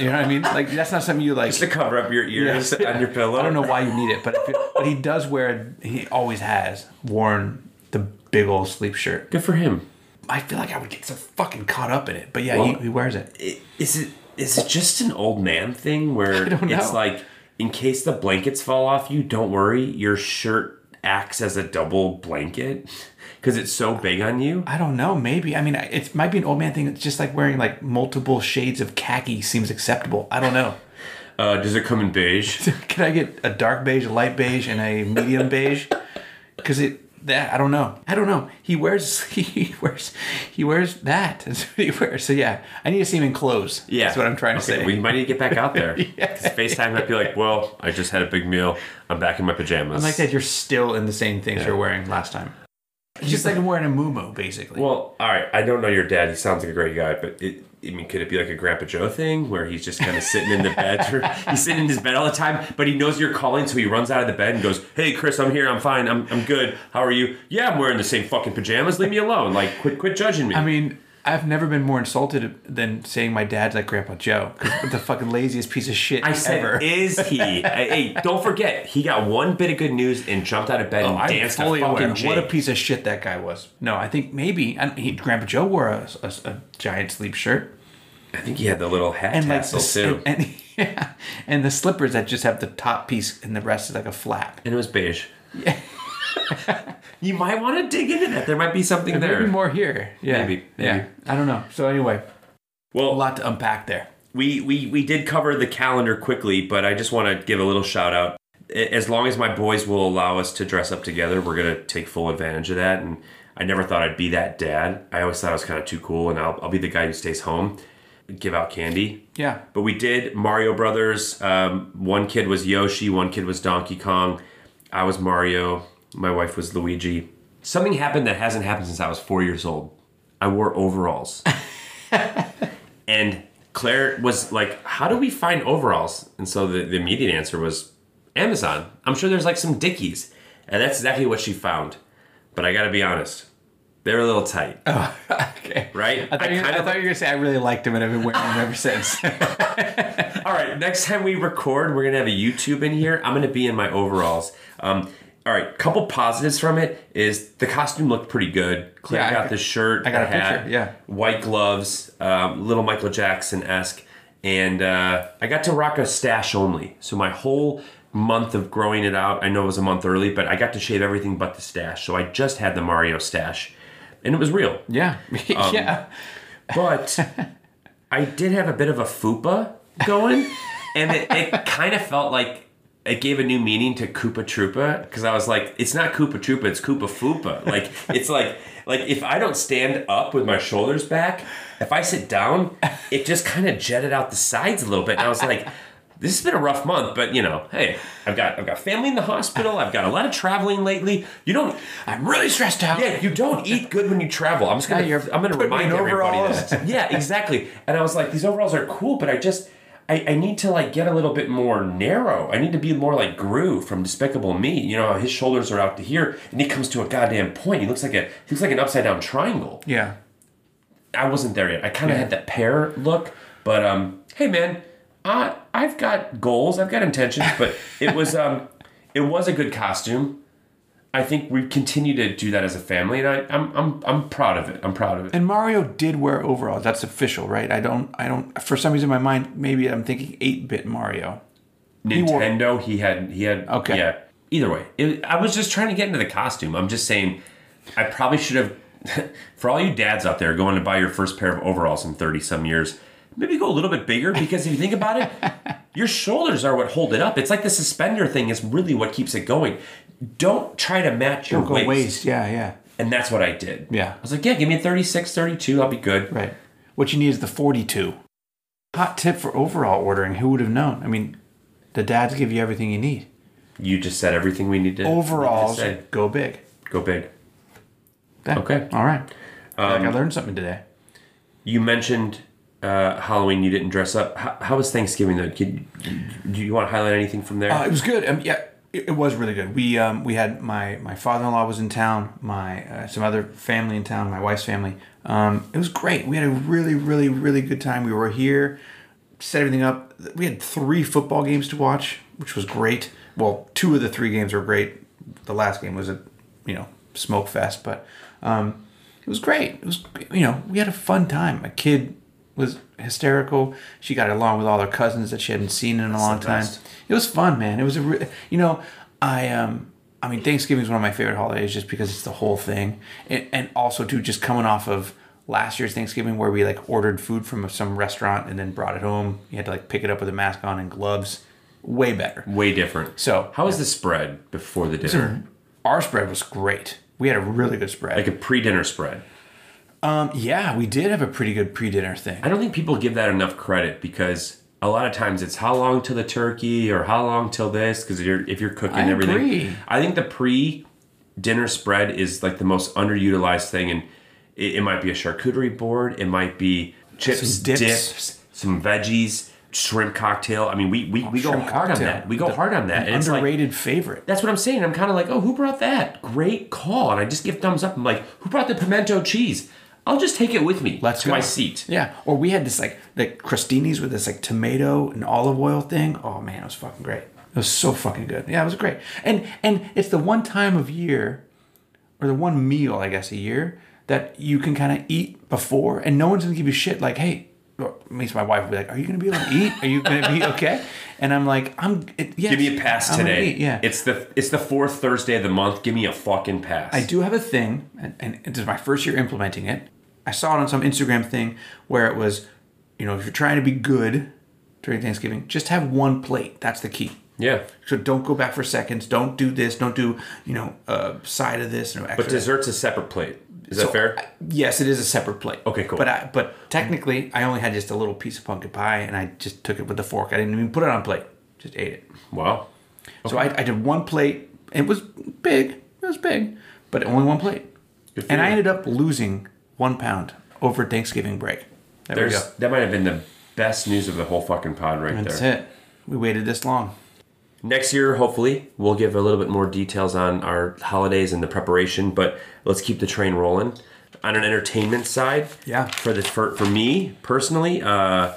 you know what I mean? Like that's not something you like. just to cover up your ears on your pillow. I don't know why you need it, but if you- but he does wear. He always has worn the big old sleep shirt. Good for him. I feel like I would get so fucking caught up in it, but yeah, Well- he, he wears it. Is it is it just an old man thing where it's like in case the blankets fall off you, don't worry, your shirt acts as a double blanket because it's so big on you. I don't know. Maybe. I mean, it might be an old man thing. It's just like wearing like multiple shades of khaki seems acceptable. I don't know. Uh, does it come in beige? Can I get a dark beige, a light beige, and a medium beige? Because it that I don't know. I don't know. He wears he wears he wears that. That's what he wears. So yeah, I need to see him in clothes. Yeah, that's what I'm trying to say. We might need to get back out there. 'Cause FaceTime might be like, well, I just had a big meal. I'm back in my pajamas. I'm like that. You're still in the same things you're wearing last time. It's just like I'm wearing a muumuu, basically. Well, all right. I don't know your dad. He sounds like a great guy, but it, I mean, could it be like a Grandpa Joe thing where he's just kind of sitting in the bed? he's sitting in his bed all the time, but he knows you're calling, so he runs out of the bed and goes, "Hey, Chris, I'm here. I'm fine. I'm, I'm good. How are you? Yeah, I'm wearing the same fucking pajamas. Leave me alone. Like, quit quit judging me." I mean, I've never been more insulted than saying my dad's like Grandpa Joe because the fucking laziest piece of shit I said, ever. "Is he?" hey, don't forget, he got one bit of good news and jumped out of bed and Oh, I'm danced fully a fucking aware. What a piece of shit that guy was. No, I think maybe I, he, Grandpa Joe wore a, a, a giant sleep shirt I think he had the little hat and like tassel the, too, and, and, yeah, and the slippers that just have the top piece and the rest is like a flap. and it was beige. you might want to dig into that. There might be something there. Maybe more here. Yeah, Maybe, Yeah, maybe. I don't know. So anyway, well, a lot to unpack there. we, we we did cover the calendar quickly, but I just want to give a little shout out. As long as my boys will allow us to dress up together, we're gonna take full advantage of that. And I never thought I'd be that dad. I always thought I was kind of too cool, and I'll, I'll be the guy who stays home, give out candy. Yeah, But we did Mario Brothers. Um, one kid was Yoshi, one kid was Donkey Kong. I was Mario. My wife was Luigi. Something happened that hasn't happened since I was four years old. I wore overalls. and Claire was like, How do we find overalls? And so the, the immediate answer was Amazon. I'm sure there's like some Dickies. And that's exactly what she found. But I gotta be honest, they're a little tight. okay. Right? I thought, I you, I kind of- thought you were gonna say I really liked them and I've been wearing them ever since. All right, next time we record, we're gonna have a YouTube in here. I'm gonna be in my overalls. Um, all right, couple positives from it is the costume looked pretty good. Claire Yeah, I got got- the shirt, I got a hat, picture, yeah. white gloves, um, little Michael Jackson esque, and uh, I got to rock a stash only. So my whole month of growing it out, I know it was a month early, but I got to shave everything but the stash. So I just had the Mario stash, and it was real. yeah, Um, yeah. but I did have a bit of a fupa going, and it, it kind of felt like it gave a new meaning to Koopa Troopa because I was like, it's not Koopa Troopa, it's Koopa Fupa. Like it's like like if I don't stand up with my shoulders back, if I sit down, it just kind of jetted out the sides a little bit, and I was like. This has been a rough month, but you know, hey, I've got I've got family in the hospital. I've got a lot of traveling lately. You don't I'm really stressed out. yeah, you don't eat good when you travel. I'm just gonna. Yeah, I'm gonna remind everybody that. Yeah, exactly. And I was like, these overalls are cool, but I just, I, I need to like get a little bit more narrow. I need to be more like Gru from Despicable Me. You know, his shoulders are out to here, and he comes to a goddamn point. He looks like a, he looks like an upside down triangle. Yeah. I wasn't there yet. I kind of had that pear look, but um, hey man, I I've got goals, I've got intentions, but it was um, it was a good costume. I think we continue to do that as a family, and I, I'm I'm I'm proud of it. I'm proud of it. And Mario did wear overalls. That's official, right? I don't. I don't. For some reason, in my mind, maybe I'm thinking eight bit Mario. wore- Nintendo, he had he had Okay. Yeah. Either way, it, I was just trying to get into the costume. I'm just saying, I probably should have. for all you dads out there going to buy your first pair of overalls in 30 some years, maybe go a little bit bigger because if you think about it, your shoulders are what hold it up. It's like the suspender thing is really what keeps it going. Don't try to match your waist. waist. Yeah, yeah. And that's what I did. Yeah. I was like, yeah, give me a 36, 32, I'll be good. Right. What you need is the 42. Hot tip for overall ordering. Who would have known? I mean, the dads give you everything you need. You just said everything we need to Overalls, need to go big. Go big. Yeah. Okay. All right. I like I learned something today. You mentioned uh, Halloween. You didn't dress up. How, how was Thanksgiving though? Could, do you want to highlight anything from there? Uh, it was good. Um, yeah, it, it was really good. We um, we had my my father in law was in town. My uh, some other family in town. My wife's family. Um, it was great. We had a really really really good time. We were here, set everything up. We had three football games to watch, which was great. Well, two of the three games were great. The last game was a you know smoke fest, but um, it was great. It was you know we had a fun time. A kid was hysterical. She got along with all her cousins that she hadn't seen in a long time. It was fun, man. It was a, re- you know, I um, I mean, Thanksgiving is one of my favorite holidays just because it's the whole thing, and, and also too just coming off of last year's Thanksgiving where we like ordered food from some restaurant and then brought it home. You had to like pick it up with a mask on and gloves. Way better. Way different. So- how was the spread before the dinner? Our spread was great. We had a really good spread. Like a pre-dinner spread. Um, yeah, we did have a pretty good pre-dinner thing. I don't think people give that enough credit because a lot of times it's how long till the turkey or how long till this because you're if you're cooking I everything. agree. I think the pre-dinner spread is like the most underutilized thing, and it, it might be a charcuterie board, it might be chips, Some dips. dips, some veggies, shrimp cocktail. I mean, we we, we go hard on that. We go The- hard on that. An it's like, underrated favorite. that's what I'm saying. I'm kind of like, oh, who brought that? Great call. And I just give thumbs up. I'm like, who brought the pimento cheese? I'll just take it with me Let's to go. my seat. Yeah. Or we had this like like crostinis with this like tomato and olive oil thing. Oh man, it was fucking great. It was so fucking good. Yeah, it was great. And and it's the one time of year, or the one meal I guess a year that you can kind of eat before, and no one's gonna give you shit. Like, hey, least my wife would be like, "Are you gonna be able to eat? Are you gonna be okay?" And I'm like, "I'm." It, yes, Give me a pass I'm today. Yeah. It's the it's the fourth Thursday of the month. Give me a fucking pass. I do have a thing, and, and this is my first year implementing it. I saw it on some Instagram thing where it was, you know, if you're trying to be good during Thanksgiving, just have one plate. That's the key. Yeah. So don't go back for seconds. Don't do this. Don't do, you know, a side of this. No. But dessert's a separate plate. Is So, that fair? I- yes, it is a separate plate. Okay, cool. But I, but technically, I only had just a little piece of pumpkin pie, and I just took it with the fork. I didn't even put it on a plate. Just ate it. wow. So I, I did one plate. It was big. It was big, but only one plate. And I ended up losing one pound over Thanksgiving break. There There's we go. that might have been the best news of the whole fucking pod right there. That's there. it. We waited this long. Next year, hopefully, we'll give a little bit more details on our holidays and the preparation. But let's keep the train rolling. On an entertainment side, Yeah. For the for, for me personally, uh,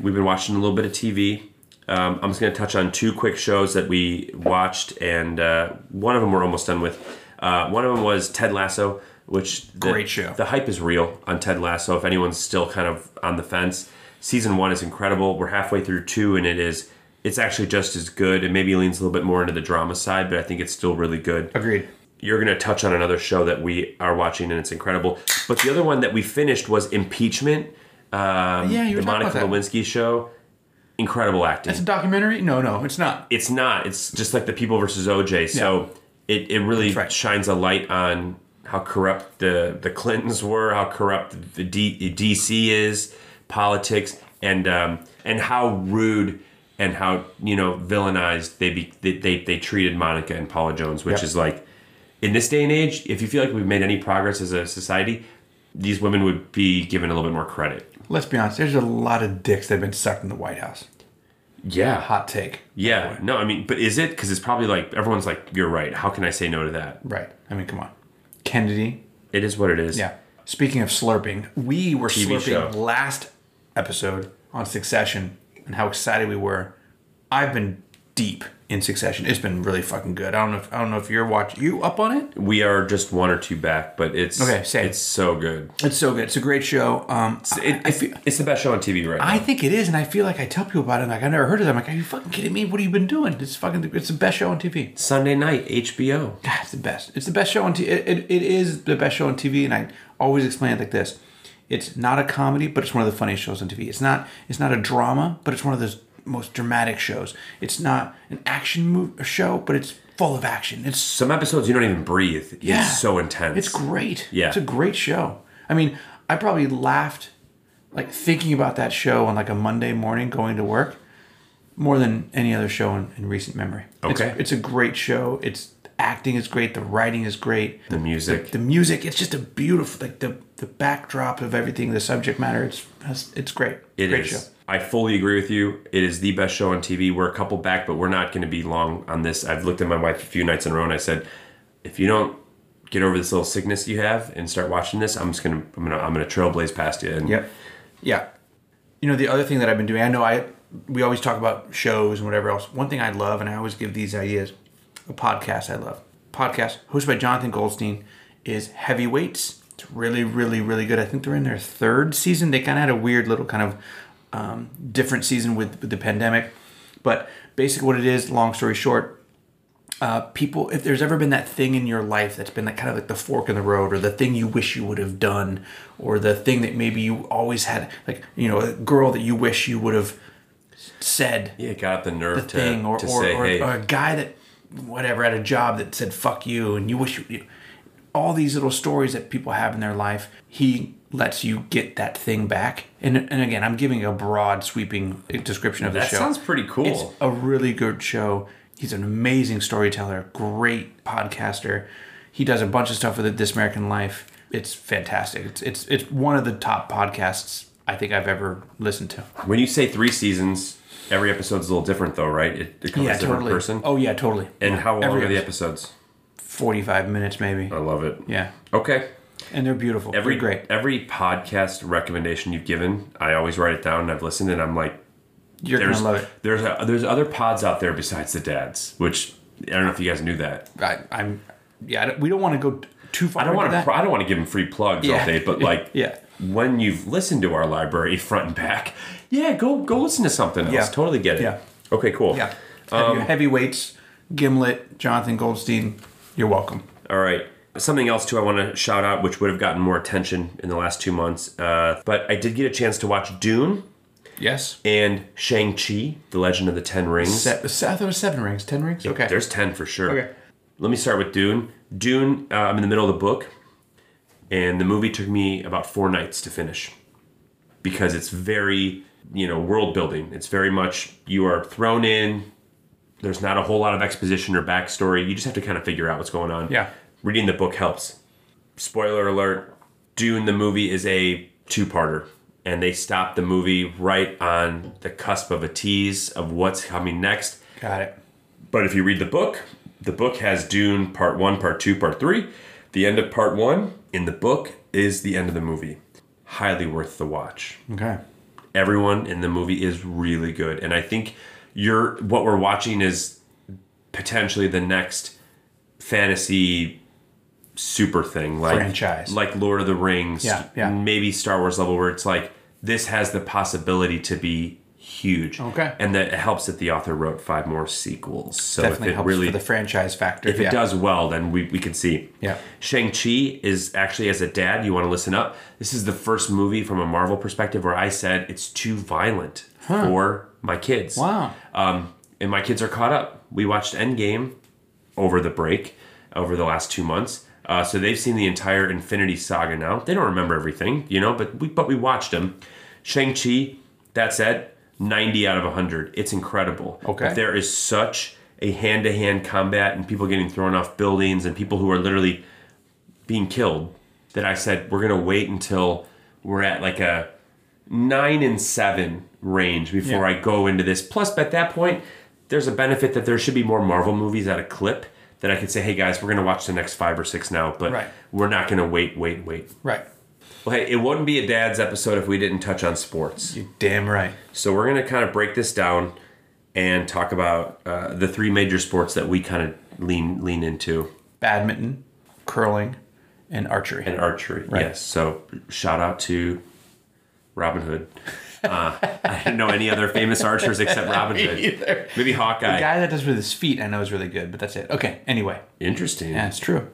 we've been watching a little bit of TV. Um, I'm just going to touch on two quick shows that we watched, and uh, one of them we're almost done with. Uh, one of them was Ted Lasso, which the, Great show. The hype is real on Ted Lasso. If anyone's still kind of on the fence, season one is incredible. We're halfway through two, and it is it's actually just as good. It maybe leans a little bit more into the drama side, but I think it's still really good. Agreed. you're going to touch on another show that we are watching, and it's incredible. But the other one that we finished was Impeachment. Um, Yeah, you were the Monica about that. Lewinsky show. Incredible acting. It's a documentary? No, no, it's not. it's not. It's just like the People versus OJ. So it, it really right. shines a light on how corrupt the the Clintons were, how corrupt the D, DC is, politics, and um, and how rude and how you know villainized they be they they, they treated Monica and Paula Jones, which Yep. is like in this day and age, if you feel like we've made any progress as a society, these women would be given a little bit more credit. Let's be honest, there's a lot of dicks that have been sucked in the White House. Yeah, Hot take. yeah. No, I mean, but is it? Because it's probably like everyone's like, you're right. How can I say no to that? Right. I mean, come on. Kennedy. It is what it is. Yeah. Speaking of slurping, we were TV slurping show. last episode on Succession and how excited we were. I've been deep in Succession. It's been really fucking good. I don't know if I don't know if you're watching. You up on it? We are just one or two back, but it's Okay, same. It's so good. It's so good. It's a great show. Um, It, I, I it's, feel. it's the best show on TV right now. I think it is, and I feel like I tell people about it. Like I've never heard of them. Like, are you fucking kidding me? What have you been doing? It's fucking. It's the best show on TV. Sunday night HBO. God, it's the best. It's the best show on TV. It, it, it is the best show on TV, and I always explain it like this: It's not a comedy, but it's one of the funniest shows on TV. It's not. It's not a drama, but it's one of those most dramatic shows. It's not an action move, show, but it's full of action. It's Some episodes you don't even breathe. yeah, It's so intense. It's great. Yeah. it's a great show. I mean, I probably laughed like thinking about that show on like a Monday morning going to work more than any other show in, in recent memory. Okay. it's, it's a great show. It's acting is great. The writing is great. The music. the music. It's just a beautiful like the the backdrop of everything. The subject matter. It's it's great. It great is. show. I fully agree with you. It is the best show on TV. We're a couple back, but we're not going to be long on this. I've looked at my wife a few nights in a row, and I said, if you don't get over this little sickness you have and start watching this, I'm just gonna I'm gonna I'm gonna trailblaze past you. And Yep. Yeah. You know, the other thing that I've been doing, I know I we always talk about shows and whatever else. One thing I love, and I always give these ideas, a podcast I love. Podcast hosted by Jonathan Goldstein is Heavyweights. It's really, really, really good. I think they're in their third season. They kind of had a weird little kind of um, different season with, with the pandemic. But basically, what it is, long story short, uh, people, if there's ever been that thing in your life that's been like kind of like the fork in the road, or the thing you wish you would have done, or the thing that maybe you always had, like you know, a girl that you wish you would have said yeah, got the nerve the to, thing, or to or, say, or, hey, or a guy that whatever at a job that said "fuck you," and you wish you, you all these little stories that people have in their life. He lets you get that thing back, and and again, I'm giving a broad, sweeping description of the show. that show. sounds pretty cool. It's a really good show. He's an amazing storyteller, great podcaster. He does a bunch of stuff with This American Life. It's fantastic. It's it's it's one of the top podcasts I think I've ever listened to. when you say three seasons, every episode's a little different, though, right? It, it covers a different person. Oh yeah, totally. and Yeah. how long Every are the episode. episodes? Forty-five minutes, maybe. I love it. Yeah, Okay. and they're beautiful. Every They're great. every podcast recommendation you've given, I always write it down and I've listened and I'm like, You're there's gonna love it. there's a, there's other pods out there besides the dads, which I don't know if you guys knew that. I, I'm. Yeah, we don't want to go too far. I don't want to. I don't want to give them free plugs Yeah. all day, but like Yeah. When you've listened to our library front and back, yeah, go go listen to something else. Yeah. Totally get it. Yeah. Okay, cool. Yeah. Um, heavyweights, Gimlet, Jonathan Goldstein. You're welcome. All right. Something else too I want to shout out, which would have gotten more attention in the last two months. Uh, but I did get a chance to watch Dune Yes. and Shang Chi, The Legend of the Ten Rings. Se- I thought it was seven rings. Ten rings. Okay. There's ten for sure. Okay. Let me start with Dune. Dune. Uh, I'm in the middle of the book, and the movie took me about four nights to finish because it's very, you know, world building. It's very much you are thrown in. There's not a whole lot of exposition or backstory. You just have to kind of figure out what's going on. Yeah. Reading the book helps. Spoiler alert: Dune the movie is a two-parter, and they stopped the movie right on the cusp of a tease of what's coming next. Got it. But if you read the book, the book has Dune part one, part two, part three. The end of part one in the book is the end of the movie. Highly worth the watch. Okay. Everyone in the movie is really good, and I think you're what we're watching is potentially the next fantasy super thing, like Franchise. like Lord of the Rings, Yeah, yeah. maybe Star Wars level, where it's like this has the possibility to be huge. Okay. And that it helps that the author wrote five more sequels. So Definitely if it helps really for the franchise factor. if it does well, then we, we can see. Yeah. Shang-Chi is actually, as a dad, you want to listen up. This is the first movie from a Marvel perspective where I said it's too violent for my kids. Wow. Um, and my kids are caught up. We watched Endgame over the break, over the last two months. Uh, so they've seen the entire Infinity Saga now. They don't remember everything, you know, but we but we watched them. Shang-Chi, that said, 90 out of 100. It's incredible. Okay. There is such a hand-to-hand combat and people getting thrown off buildings and people who are literally being killed that I said we're gonna wait until we're at like a nine and seven range before Yeah. I go into this. Plus, at that point, there's a benefit that there should be more Marvel movies at a clip that I could say, hey guys, we're gonna watch the next five or six now, but Right. we're not gonna wait, wait, wait. Right. Well, hey, it wouldn't be a dad's episode if we didn't touch on sports. You're damn right. So we're gonna kind of break this down and talk about uh, the three major sports that we kind of lean lean into. Badminton, curling, and archery. and archery. Right. Yes. So shout out to Robin Hood. Uh, I didn't know any other famous archers except Robin Hood. either. Maybe Hawkeye. The guy that does with his feet, I know is really good, but that's it. Okay. Anyway, Interesting. yeah, it's true.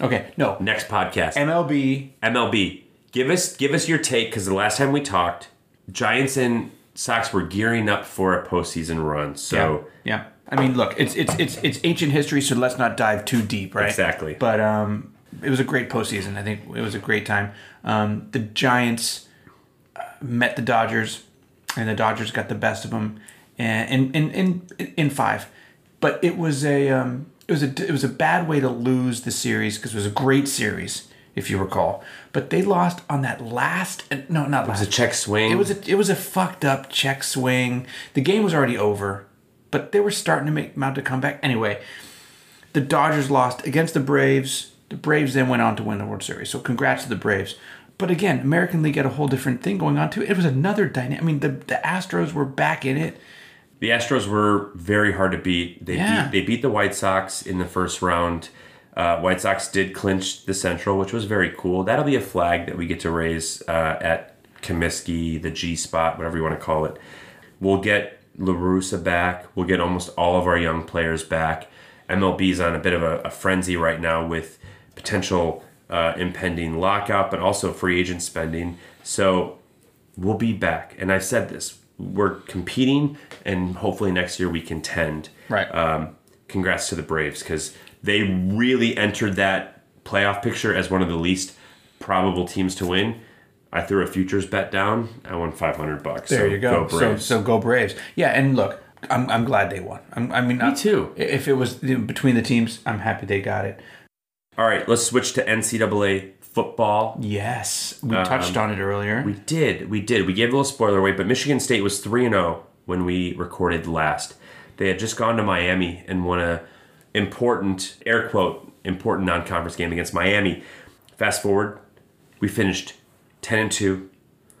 Okay. No. Next podcast, MLB. MLB. Give us give us your take because the last time we talked, Giants and Sox were gearing up for a postseason run. So yeah. yeah. I mean, look, it's it's it's it's ancient history, so let's not dive too deep, right? Exactly. But um, it was a great postseason. I think it was a great time. Um, the Giants uh, met the Dodgers, and the Dodgers got the best of them, and in in in, in five. But it was a um, it was a it was a bad way to lose the series because it was a great series, if you recall. But they lost on that last no not last it was a check swing. it was a it was a fucked up check swing. The game was already over, but they were starting to make mount a comeback. Anyway, the Dodgers lost against the Braves. The Braves then went on to win the World Series. So congrats to the Braves. But again, American League had a whole different thing going on too. It was another dynamic. I mean, the the Astros were back in it. The Astros were very hard to beat. They Yeah. beat they beat the White Sox in the first round. Uh, White Sox did clinch the Central, which was very cool. That'll be a flag that we get to raise uh, at Comiskey, the G spot, whatever you want to call it. We'll get La Russa back. We'll get almost all of our young players back. MLB's on a bit of a, a frenzy right now with potential uh, impending lockout, but also free agent spending. So we'll be back. And I've said this: we're competing, and hopefully next year we contend. Right. Um, congrats to the Braves because they really entered that playoff picture as one of the least probable teams to win. I threw a futures bet down. I won five hundred bucks. There so you go. Go so so go Braves. Yeah, and look, I'm, I'm glad they won. I'm, I mean, me too. If it was between the teams, I'm happy they got it. All right, let's switch to NCAA football. Yes, we touched on it earlier. Um, We did, we did. We gave a little spoiler away, but Michigan State was three and zero when we recorded last. They had just gone to Miami and won a important air quote important non conference game against Miami. Fast forward, we finished ten and two.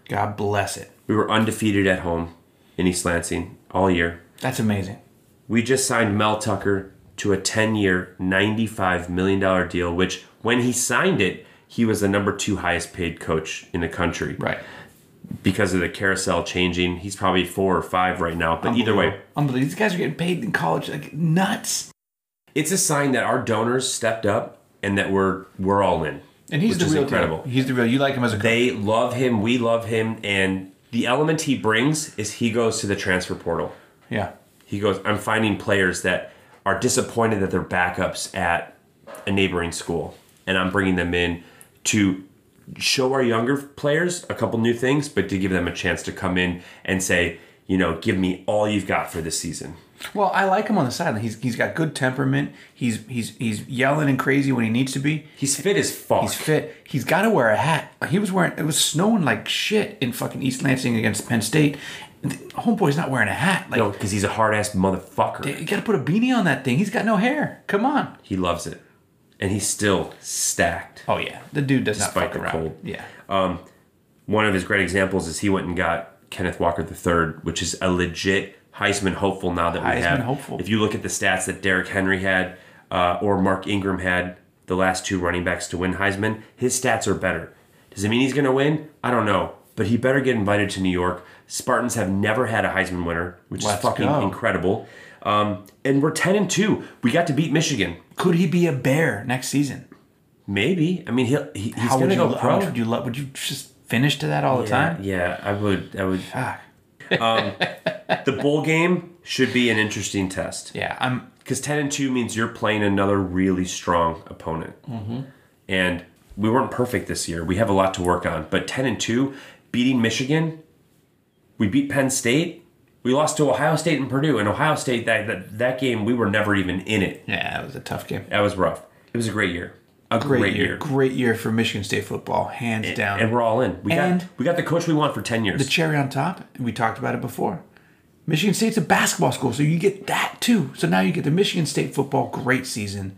God bless it. We were undefeated at home in East Lansing all year. That's amazing. We just signed Mel Tucker to a 10 year, $95 million deal, which when he signed it, he was the number two highest paid coach in the country. Right. Because of the carousel changing, he's probably four or five right now. But either way, Unbelievable. These guys are getting paid in college like nuts. It's a sign that our donors stepped up and that we're we're all in. And he's the real incredible. Deal. He's the real. You like him as a coach. They love him, we love him, and the element he brings is he goes to the transfer portal. Yeah. He goes, I'm finding players that are disappointed that they're backups at a neighboring school, and I'm bringing them in to show our younger players a couple new things, but to give them a chance to come in and say, you know, give me all you've got for this season. Well, I like him on the sideline. He's he's got good temperament. He's he's he's yelling and crazy when he needs to be. He's fit as fuck. He's fit. He's got to wear a hat. He was wearing. It was snowing like shit in fucking East Lansing against Penn State. Homeboy's not wearing a hat. Like No, because he's a hard ass motherfucker. you got to put a beanie on that thing. He's got no hair. Come on. He loves it, and he's still stacked. Oh yeah, the dude does Despite not fuck the around. cold. Yeah. Um, one of his great examples is he went and got Kenneth Walker III, which is a legit Heisman hopeful now that we Heisman have. hopeful. If you look at the stats that Derrick Henry had uh, or Mark Ingram had, the last two running backs to win Heisman, his stats are better. Does it mean he's going to win? I don't know. but he better get invited to New York. Spartans have never had a Heisman winner, which Let's is fucking go. incredible. Um, and we're ten and two. We got to beat Michigan. Could he be a bear next season? Maybe. I mean, he'll, he, he's How would gonna you? go How pro. much would you love? Would you just finish to that all the time? yeah, I would. I would. Fuck. Um, the bowl game should be an interesting test. Yeah, I'm. because 10 and 2 means you're playing another really strong opponent. Mm-hmm. And we weren't perfect this year. We have a lot to work on. But 10 and 2 beating michigan we beat penn state we lost to ohio state and purdue. And ohio state that, that, that game we were never even in it. Yeah, it was a tough game. that was rough. It was a great year a Great, great, year. year, Great year for Michigan State football, hands down. and we're all in we And- got we got the coach we want for 10 years the cherry on top, And we talked about it before. Michigan State's a basketball school, so you get that too. So now you get the Michigan State football great season.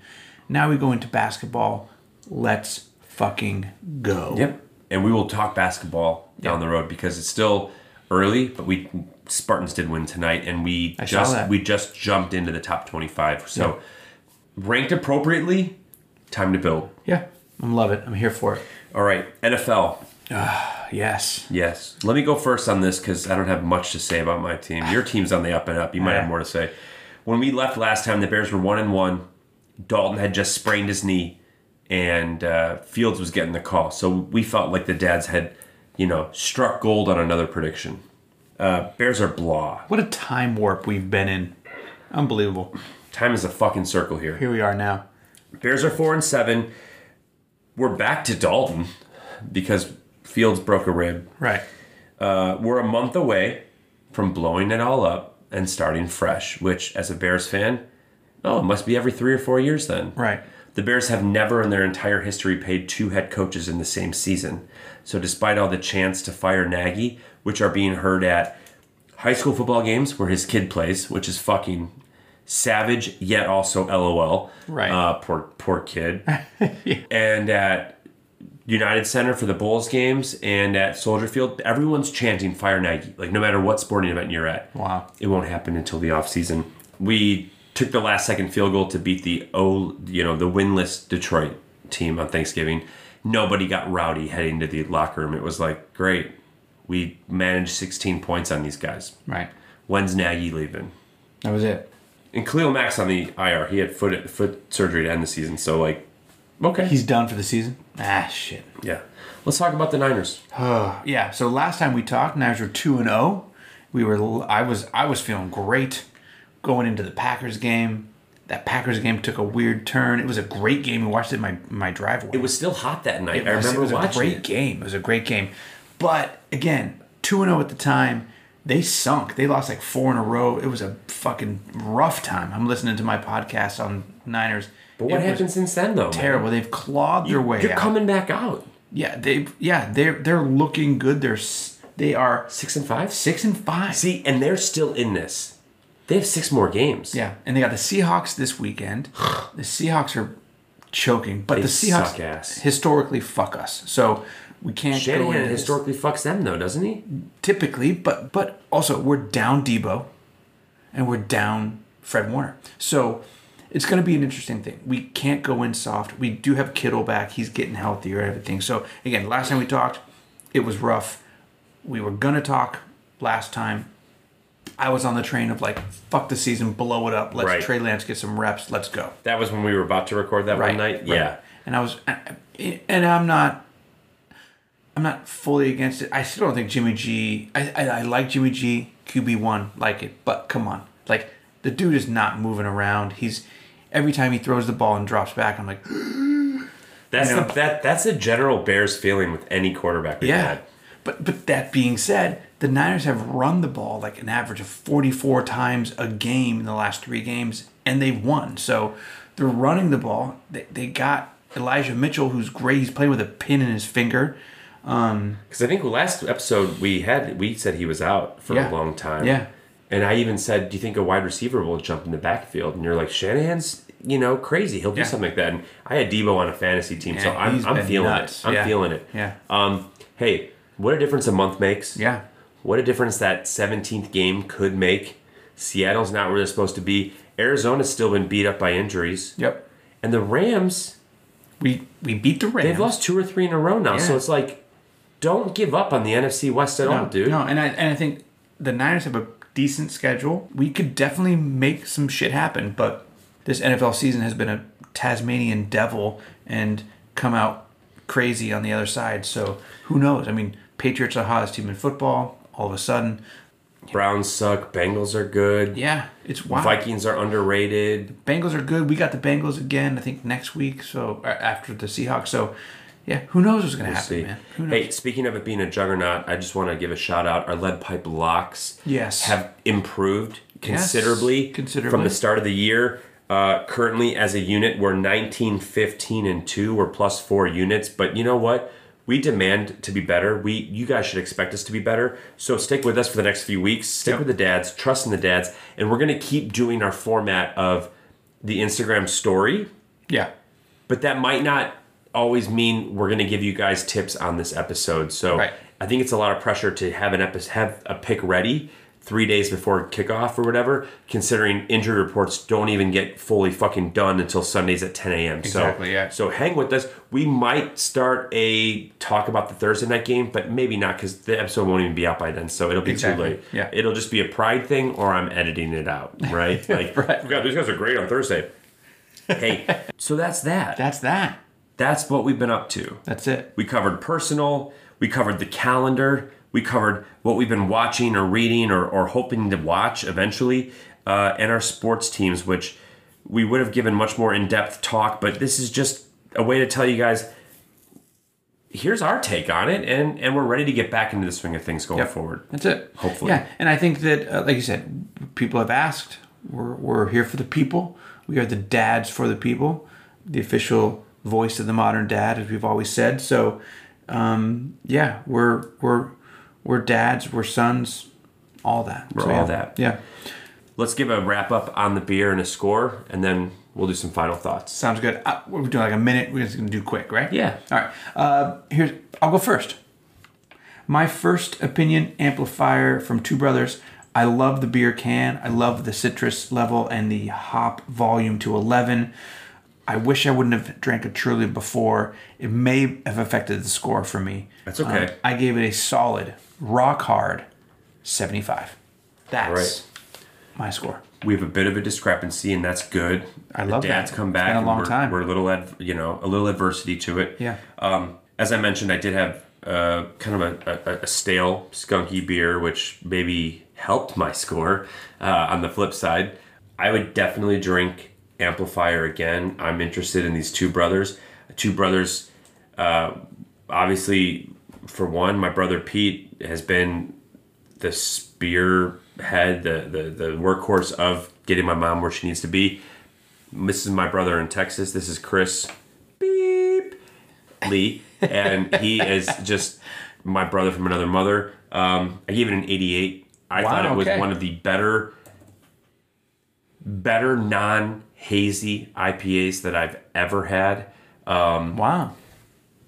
Now we go into basketball. Let's fucking go. Yep. And we will talk basketball down the road because it's still early, but we Spartans did win tonight and we I just we just jumped into the top 25. So ranked appropriately, time to build. Yeah. I'm love it. I'm here for it. All right, NFL. Yes. Yes. Let me go first on this cuz I don't have much to say about my team. Your team's on the up and up. You might have more to say. When we left last time, the Bears were 1 and 1. Dalton had just sprained his knee and uh, Fields was getting the call. So we felt like the dads had, you know, struck gold on another prediction. Uh, Bears are blah. What a time warp we've been in. Unbelievable. Time is a fucking circle here. Here we are now. Bears are four and seven. We're back to Dalton because Fields broke a rib. Right. Uh, we're a month away from blowing it all up and starting fresh. Which, as a Bears fan, oh, it must be every three or four years then. Right. The Bears have never in their entire history paid two head coaches in the same season. So, despite all the chants to fire Nagy, which are being heard at high school football games where his kid plays, which is fucking savage, yet also LOL. Right. Uh, poor, poor kid. yeah. And at United Center for the Bulls games and at Soldier Field, everyone's chanting fire Nagy. Like, no matter what sporting event you're at. Wow. It won't happen until the offseason. We took the last second field goal to beat the O, you know, the winless Detroit team on Thanksgiving. Nobody got rowdy heading to the locker room. It was like, great. We managed 16 points on these guys. Right. When's Nagy leaving? That was it. And Khalil Mack's on the IR. He had foot foot surgery to end the season. So like, okay, He's done for the season. Ah, shit. yeah. Let's talk about the Niners. Yeah. So last time we talked, Niners were two and zero. We were. I was. I was feeling great going into the Packers game. That Packers game took a weird turn. It was a great game. We watched it in my my driveway. It was still hot that night. It I was- remember it was watching a great it. game. It was a great game. But again, 2 0 at the time, they sunk. They lost like four in a row. It was a fucking rough time. I'm listening to my podcast on Niners. But what It happened since then, though? man? Terrible. They've clawed their way You're out. coming back out Yeah, they yeah, they're they're looking good. They're they are six and five. 6 and 5. See, and they're still in this. They have six more games. Yeah, and they got the Seahawks this weekend. The Seahawks are choking, but They the Seahawks historically fuck us. So we can't go Shanahan historically fucks them though, doesn't he? typically, but but also we're down Deebo, and we're down Fred Warner. So it's going to be an interesting thing. We can't go in soft. We do have Kittle back. He's getting healthier and everything. So again, last time we talked, it was rough. We were gonna talk last time. I was on the train of like, fuck the season, blow it up. Let's Right. Trey Lance get some reps. Let's go. That was when we were about to record that one night. right. Yeah. And I was, and I'm not, I'm not fully against it. I still don't think Jimmy G. I, I, I like Jimmy G. QB one, like it, but come on, like the dude is not moving around. He's every time he throws the ball and drops back, I'm like, That's You know. the that that's a general Bears feeling with any quarterback we've yeah. had. But but that being said, the Niners have run the ball like an average of 44 times a game in the last three games, and they've won. So they're running the ball. They, they got Elijah Mitchell, who's great. He's playing with a pin in his finger. Because I think last episode we had we said he was out for Yeah. a long time. Yeah. And I even said, "Do you think a wide receiver will jump in the backfield?" And you're like, "Shanahan's, you know, crazy. He'll do Yeah. something like that." And I had Deebo on a fantasy team, so I'm, I'm feeling nuts. it. I'm Yeah. feeling it. Yeah. Um. Hey, what a difference a month makes. Yeah. What a difference that 17th game could make. Seattle's not where they're supposed to be. Arizona's still been beat up by injuries. Yep. And the Rams, We we beat the Rams. they've lost two or three in a row now. So it's like, don't give up on the NFC West at all, No, dude. No, and I and I think the Niners have a decent schedule. We could definitely make some shit happen, but this NFL season has been a Tasmanian devil and come out crazy on the other side. So who knows? I mean, Patriots are the hottest team in football. All of a sudden, Browns suck. Bengals are good. yeah, it's wild. Vikings are underrated. Bengals are good. We got the Bengals again. I think next week. So after the Seahawks. So yeah, who knows what's going to happen, See. man? Who knows? Hey, speaking of it being a juggernaut, I just want to give a shout out. Our lead pipe locks Yes. have improved Yes, considerably, considerably. from the start of the year. Uh, currently, as a unit, we're 19, 15, and 2. We're plus four units. But you know what? We demand to be better. We, You guys should expect us to be better. So stick with us for the next few weeks. Stick Yep. with the dads. Trust in the dads. And we're going to keep doing our format of the Instagram story yeah. but that might not always mean we're going to give you guys tips on this episode. So Right. I think it's a lot of pressure to have an episode, have a pick ready three days before kickoff or whatever. Considering injury reports don't even get fully fucking done until Sundays at 10 a.m. Exactly, So yeah. so hang with us. We might start a talk about the Thursday night game, but maybe not because the episode won't even be out by then. So it'll be Exactly, too late. yeah. it'll just be a pride thing, or I'm editing it out. Right? Like, Right. Oh God, these guys are great on Thursday. Hey, so that's that. That's that. That's what we've been up to. That's it. We covered personal, we covered the calendar, we covered what we've been watching or reading or, or hoping to watch eventually, uh, and our sports teams, which we would have given much more in depth talk, but this is just a way to tell you guys here's our take on it, and, and we're ready to get back into the swing of things going Yep. forward. That's it. Hopefully. Yeah, and I think that, uh, like you said, people have asked. We're, we're here for the people. We are the dads for the people, the official voice of the modern dad, as we've always said. So, um, yeah, we're we're we're dads, we're sons, all that. We're So, all yeah. that. Yeah, Let's give a wrap up on the beer and a score, and then we'll do some final thoughts. sounds good. Uh, we're doing like a minute. We're just gonna do quick, right? Yeah. All right. Uh, here's. I'll go first. My first opinion amplifier from Two Brothers. I love the beer can. I love the citrus level and the hop volume to 11. I wish I wouldn't have drank a Truly before. It may have affected the score for me. That's okay. Um, I gave it a solid, rock hard 75. That's Right. my score. we have a bit of a discrepancy, and that's good. I love the that. dads come It's back. been a long we're, time. We're a little, ad, you know, a little adversity to it. Yeah. Um, as I mentioned, I did have uh, kind of a, a, a stale, skunky beer, which maybe helped my score. Uh, on the flip side, I would definitely drink Amplifier again. I'm interested in these two brothers. Two brothers, uh, obviously, for one, my brother Pete has been the spearhead, the, the, the workhorse of getting my mom where she needs to be. This is my brother in Texas. This is Chris Beep Lee, and he is just my brother from another mother. Um, I gave it an 88. I Wow, thought it was okay. one of the better, better non hazy IPAs that I've ever had Wow.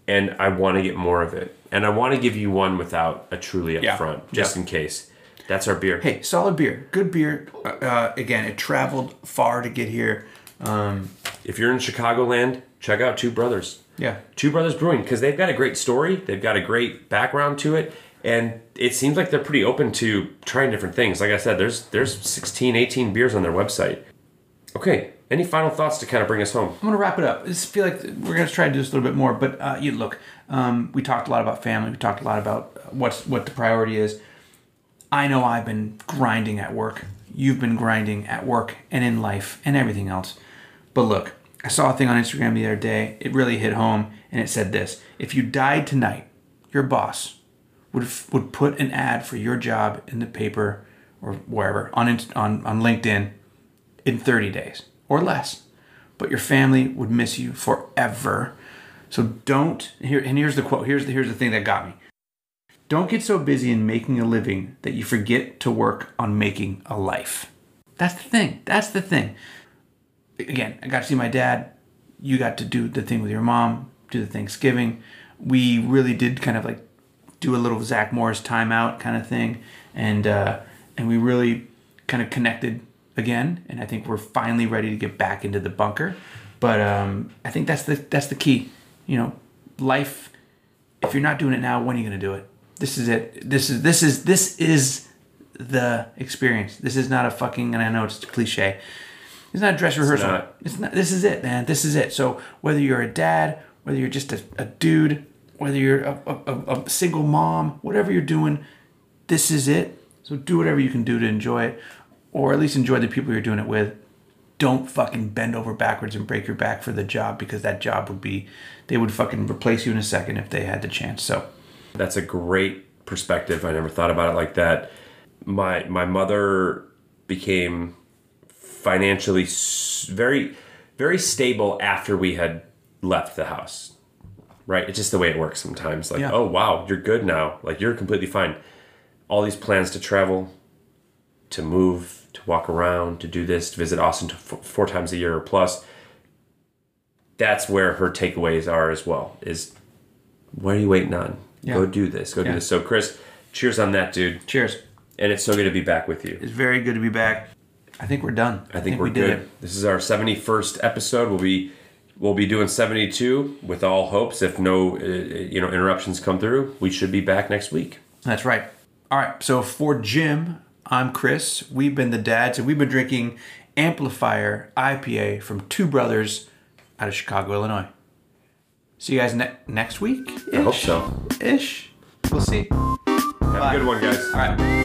and I want to get more of it. And I want to give you one without a truly up Yeah. front, just Yeah. in case. That's our beer. Hey, solid beer. Good beer. Uh, uh, again, it traveled far to get here. Um, If you're in Chicagoland, check out Two Brothers. yeah. Two Brothers Brewing, because they've got a great story, they've got a great background to it, and it seems like they're pretty open to trying different things. Like I said, there's there's 16, 18 beers on their website. Okay, any final thoughts to kind of bring us home? I'm gonna wrap it up. I feel like we're gonna try to do this a little bit more. But uh, you look, um, we talked a lot about family. We talked a lot about what's what the priority is. I know I've been grinding at work. You've been grinding at work and in life and everything else. But look, I saw a thing on Instagram the other day. It really hit home, and it said this: If you died tonight, your boss would would put an ad for your job in the paper or wherever on on on LinkedIn in 30 days or less. But your family would miss you forever. So don't here and here's the quote. Here's the here's the thing that got me. Don't get so busy in making a living that you forget to work on making a life. That's the thing. That's the thing. Again, I got to see my dad. You got to do the thing with your mom, do the Thanksgiving. We really did kind of like do a little Zach Morris timeout kind of thing, and uh, and we really kind of connected again. And I think we're finally ready to get back into the bunker. But um, I think that's the that's the key. You know, life if you're not doing it now, when are you going to do it? This is it. This is this is this is the experience. This is not a fucking. And I know it's cliche. It's not a dress rehearsal. not. It's not. This is it, man. This is it. So whether you're a dad, whether you're just a, a dude, whether you're a, a, a single mom, whatever you're doing, this is it. So do whatever you can do to enjoy it, or at least enjoy the people you're doing it with. Don't fucking bend over backwards and break your back for the job because that job would be, they would fucking replace you in a second if they had the chance. So That's a great perspective. I never thought about it like that. My my mother became financially very very stable after we had left the house. Right? It's just the way it works sometimes. Like, Yeah. oh wow, you're good now. Like you're completely fine. All these plans to travel, to move, walk around, to do this, to visit Austin four times a year or plus. That's where her takeaways are as well. Is what are you waiting on? Yeah. Go do this. Go do this. So, Chris, cheers on that, dude. cheers. And it's so good to be back with you. It's very good to be back. I think we're done. I think, we're we good. This is our 71st episode. We'll be we'll be doing 72 with all hopes. If no uh, you know interruptions come through, we should be back next week. That's right. All right. So for Jim, I'm Chris. We've been the dads, and we've been drinking Amplifier IPA from Two Brothers out of Chicago, Illinois. See you guys ne- next week. I hope so. Ish. We'll see. All Have a good one, guys. right.